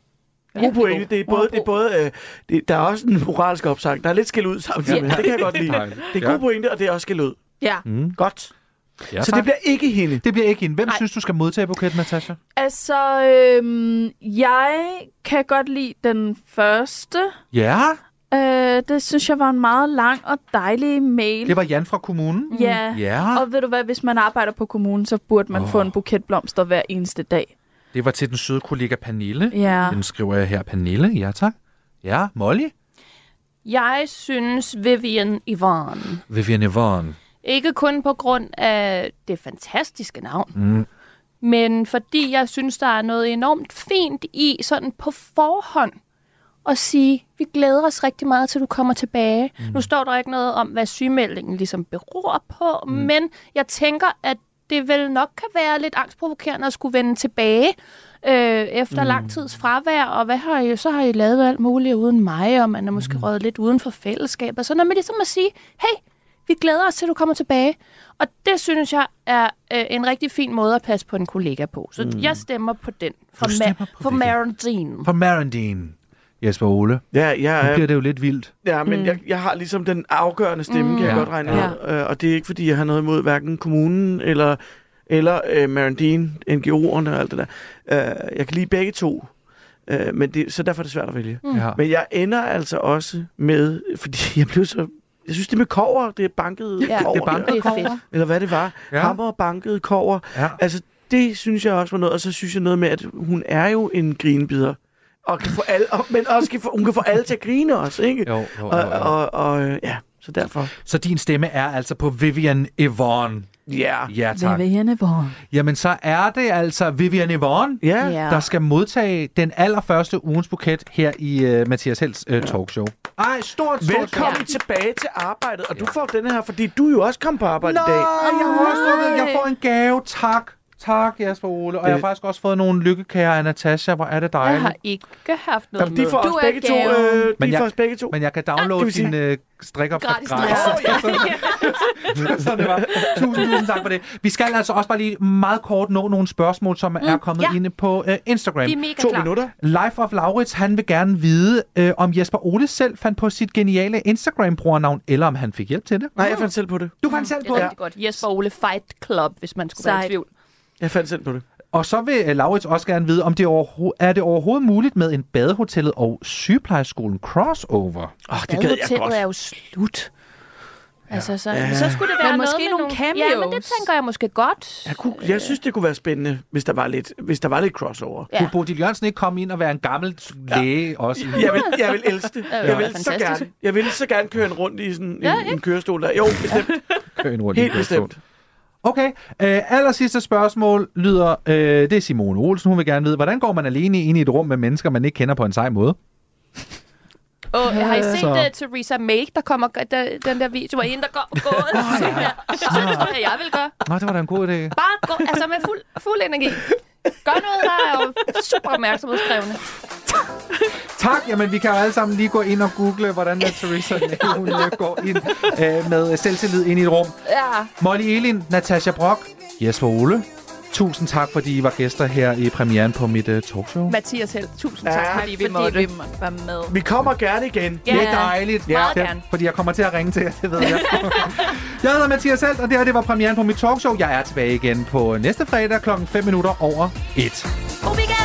Speaker 4: God pointe. Det er både, det er både øh, det, der er også en moralsk opsang. Der er lidt skæld ud samtidig
Speaker 5: Ja.
Speaker 4: med. Det kan jeg godt [laughs] lide. Det er god pointe, og det er også skæld ud.
Speaker 5: Ja,
Speaker 3: Mm.
Speaker 4: Godt.
Speaker 3: Ja,
Speaker 4: Så
Speaker 3: tak.
Speaker 4: det bliver ikke hende.
Speaker 3: det bliver ikke hende. Hvem
Speaker 5: Nej.
Speaker 3: synes, du skal modtage buketten, Natasha?
Speaker 5: altså, øhm, jeg kan godt lide den første.
Speaker 3: Ja,
Speaker 5: Øh, det synes jeg var en meget lang og dejlig mail.
Speaker 3: det var Jan fra kommunen.
Speaker 5: Ja.
Speaker 3: Ja,
Speaker 5: Og ved du hvad, hvis man arbejder på kommunen, så burde man oh. få en buket blomster hver eneste dag.
Speaker 3: det var til den søde kollega Pernille.
Speaker 5: Ja.
Speaker 3: Den skriver jeg her, Pernille. Ja, tak. Ja, Molly.
Speaker 6: Jeg synes Vivian Yvonne.
Speaker 3: Vivian Yvonne.
Speaker 6: Ikke kun på grund af det fantastiske navn,
Speaker 3: Mm.
Speaker 6: men fordi jeg synes, der er noget enormt fint i sådan på forhånd at sige, vi glæder os rigtig meget til, du kommer tilbage. Mm. Nu står der ikke noget om, hvad sygemeldingen ligesom beror på, mm. men jeg tænker, at det vel nok kan være lidt angstprovokerende at skulle vende tilbage øh, efter mm. lang tids fravær, og hvad har I, så har I lavet alt muligt uden mig, og man er måske mm. røget lidt uden for fællesskabet. Så når man ligesom at sige, hey, vi glæder os til, du kommer tilbage. Og det synes jeg er øh, en rigtig fin måde at passe på en kollega på. Så mm. jeg stemmer på den. For, Ma-
Speaker 3: på Vivian.
Speaker 6: Marandine.
Speaker 3: For Marandine. Jesper Ole.
Speaker 4: Ja, jeg
Speaker 3: Nu
Speaker 4: er,
Speaker 3: bliver det jo lidt vildt.
Speaker 4: ja men
Speaker 5: Mm.
Speaker 4: jeg, jeg har ligesom den afgørende stemme,
Speaker 6: Mm.
Speaker 4: kan jeg
Speaker 3: Ja.
Speaker 4: godt regne
Speaker 5: Ja.
Speaker 4: ud. Øh, og det er ikke, fordi jeg har noget imod hverken kommunen eller, eller øh, Marandine, NGO'erne og alt det der. Øh, jeg kan lide begge to, øh, men det, så derfor er det svært at vælge.
Speaker 6: Mm.
Speaker 3: Ja.
Speaker 4: Men jeg ender altså også med, fordi [laughs] jeg blev så... Jeg synes, det med kover, det er banket
Speaker 6: Ja,
Speaker 4: kover,
Speaker 3: det er banket
Speaker 6: Det er fedt.
Speaker 4: eller hvad det var.
Speaker 3: Ja.
Speaker 4: Ja. Hammer og banket kover.
Speaker 3: Ja.
Speaker 4: Altså, det synes jeg også var noget. Og så synes jeg noget med, at hun er jo en grinbider. Og kan få alle, og, men også kan få, hun kan få alle til at grine også, ikke?
Speaker 3: Jo, jo, jo,
Speaker 4: Og,
Speaker 3: jo.
Speaker 4: og, og øh, ja, så derfor.
Speaker 3: Så din stemme er altså på Vivian Yvonne.
Speaker 4: Ja.
Speaker 3: Ja, tak.
Speaker 5: Vivian Yvonne.
Speaker 3: Jamen, så er det altså Vivian Yvonne,
Speaker 4: Ja.
Speaker 5: Ja.
Speaker 3: der skal modtage den allerførste ugens buket her i uh, Mathias Hels uh, talkshow. Ej, stort, stort
Speaker 4: Velkommen
Speaker 6: Ja.
Speaker 4: tilbage til arbejdet. Og du får den her, fordi du jo også kommet på arbejde
Speaker 3: Nej,
Speaker 4: i dag.
Speaker 3: jeg har også jeg får en gave. Tak. Tak, Jesper Ole. Og jeg har
Speaker 4: Det-
Speaker 3: faktisk også fået nogle lykkekager af Natasha. Hvor er det
Speaker 6: Jeg
Speaker 3: dejligt.
Speaker 6: har ikke haft noget
Speaker 4: Jamen, de får
Speaker 5: Du
Speaker 4: os
Speaker 5: er
Speaker 4: begge to. Øh, de
Speaker 3: Men jeg-
Speaker 4: får os begge to.
Speaker 3: Men jeg kan downloade
Speaker 4: Ah,
Speaker 3: din uh, strikopskrift
Speaker 6: Gratis.
Speaker 3: gratis. [laughs] [laughs] så det var. Tusind, tusind tak for det. Vi skal altså også bare lige meget kort nå nogle spørgsmål, som er kommet
Speaker 6: ja.
Speaker 3: inde på uh, Instagram.
Speaker 6: Vi er mega
Speaker 4: To
Speaker 6: klar.
Speaker 4: minutter.
Speaker 3: Life of Laurits, han vil gerne vide, øh, om Jesper Ole selv fandt på sit geniale Instagram-brugernavn, eller om han fik hjælp til det.
Speaker 4: Nej, jeg fandt selv på det.
Speaker 3: Du fandt selv
Speaker 6: Det
Speaker 3: på det.
Speaker 6: rigtig godt. Jesper Ole Fight Club, hvis man skulle være
Speaker 5: Sejt.
Speaker 6: i tvivl.
Speaker 4: Jeg fandt selv på det.
Speaker 3: Og så vil øh, Laurits også gerne vide, om det overho- er det overhovedet muligt med en badehotellet og sygeplejeskolen crossover.
Speaker 4: Åh, oh, det gad jeg godt.
Speaker 6: er jo slut. Altså, så,
Speaker 4: Ja.
Speaker 6: så skulle det være
Speaker 5: Men
Speaker 6: noget
Speaker 5: måske
Speaker 6: med
Speaker 5: nogle
Speaker 6: Ja, men det
Speaker 5: cameos.
Speaker 6: tænker jeg måske godt.
Speaker 4: Jeg, kunne, jeg synes, det kunne være spændende, hvis der var lidt, hvis der var lidt crossover.
Speaker 6: Ja.
Speaker 3: Kunne Bodil Jørgensen ikke komme ind og være en gammel læge også?
Speaker 4: Jeg vil, jeg vil elske det. [laughs]
Speaker 6: Ja,
Speaker 4: Jeg vil,
Speaker 6: ja.
Speaker 4: så gerne, jeg vil så gerne køre en rundt i sådan en,
Speaker 6: Ja,
Speaker 4: en kørestol der. Jo, bestemt. [laughs]
Speaker 3: Køre en rundt i
Speaker 4: Helt
Speaker 3: kørestolen.
Speaker 4: bestemt.
Speaker 3: Okay, øh, aller sidste spørgsmål lyder, øh, det er Simone Olsen, hun vil gerne vide, hvordan går man alene ind i et rum med mennesker, man ikke kender på en sej måde?
Speaker 6: Og har I set
Speaker 3: Så-
Speaker 6: uh, Theresa May, der kommer der, den der video af en, der går på gået? [laughs] Sådan her. Så det tror jeg, jeg vil gøre.
Speaker 3: Nå, det var da en god idé.
Speaker 6: Bare gå, altså med fuld, fuld energi. Gør noget, der er jo super opmærksomhedskrævende.
Speaker 3: Tak, jamen vi kan jo alle sammen lige gå ind og google, hvordan er Theresa [laughs] May, hun øh, går ind øh, med selvtillid ind i et rum.
Speaker 6: Ja.
Speaker 3: Molly Elin, Natasha Brock, Jesper Ole. Tusind tak, fordi I var gæster her i premieren på mit uh, talkshow.
Speaker 6: Mathias Held, tusind
Speaker 4: Ja,
Speaker 6: tak, fordi vi
Speaker 5: Fordi
Speaker 6: måtte.
Speaker 5: vi måtte være med.
Speaker 4: Vi kommer gerne igen.
Speaker 6: Ja.
Speaker 3: Det er dejligt.
Speaker 6: Meget
Speaker 3: Det er-
Speaker 6: gerne.
Speaker 3: Fordi jeg kommer til at ringe til jer, det ved jeg. [laughs] jeg hedder Mathias Helt, og det her det var premieren på mit talkshow. Jeg er tilbage igen på næste fredag klokken 5 minutter over 1.
Speaker 6: God weekend!
Speaker 4: God weekend!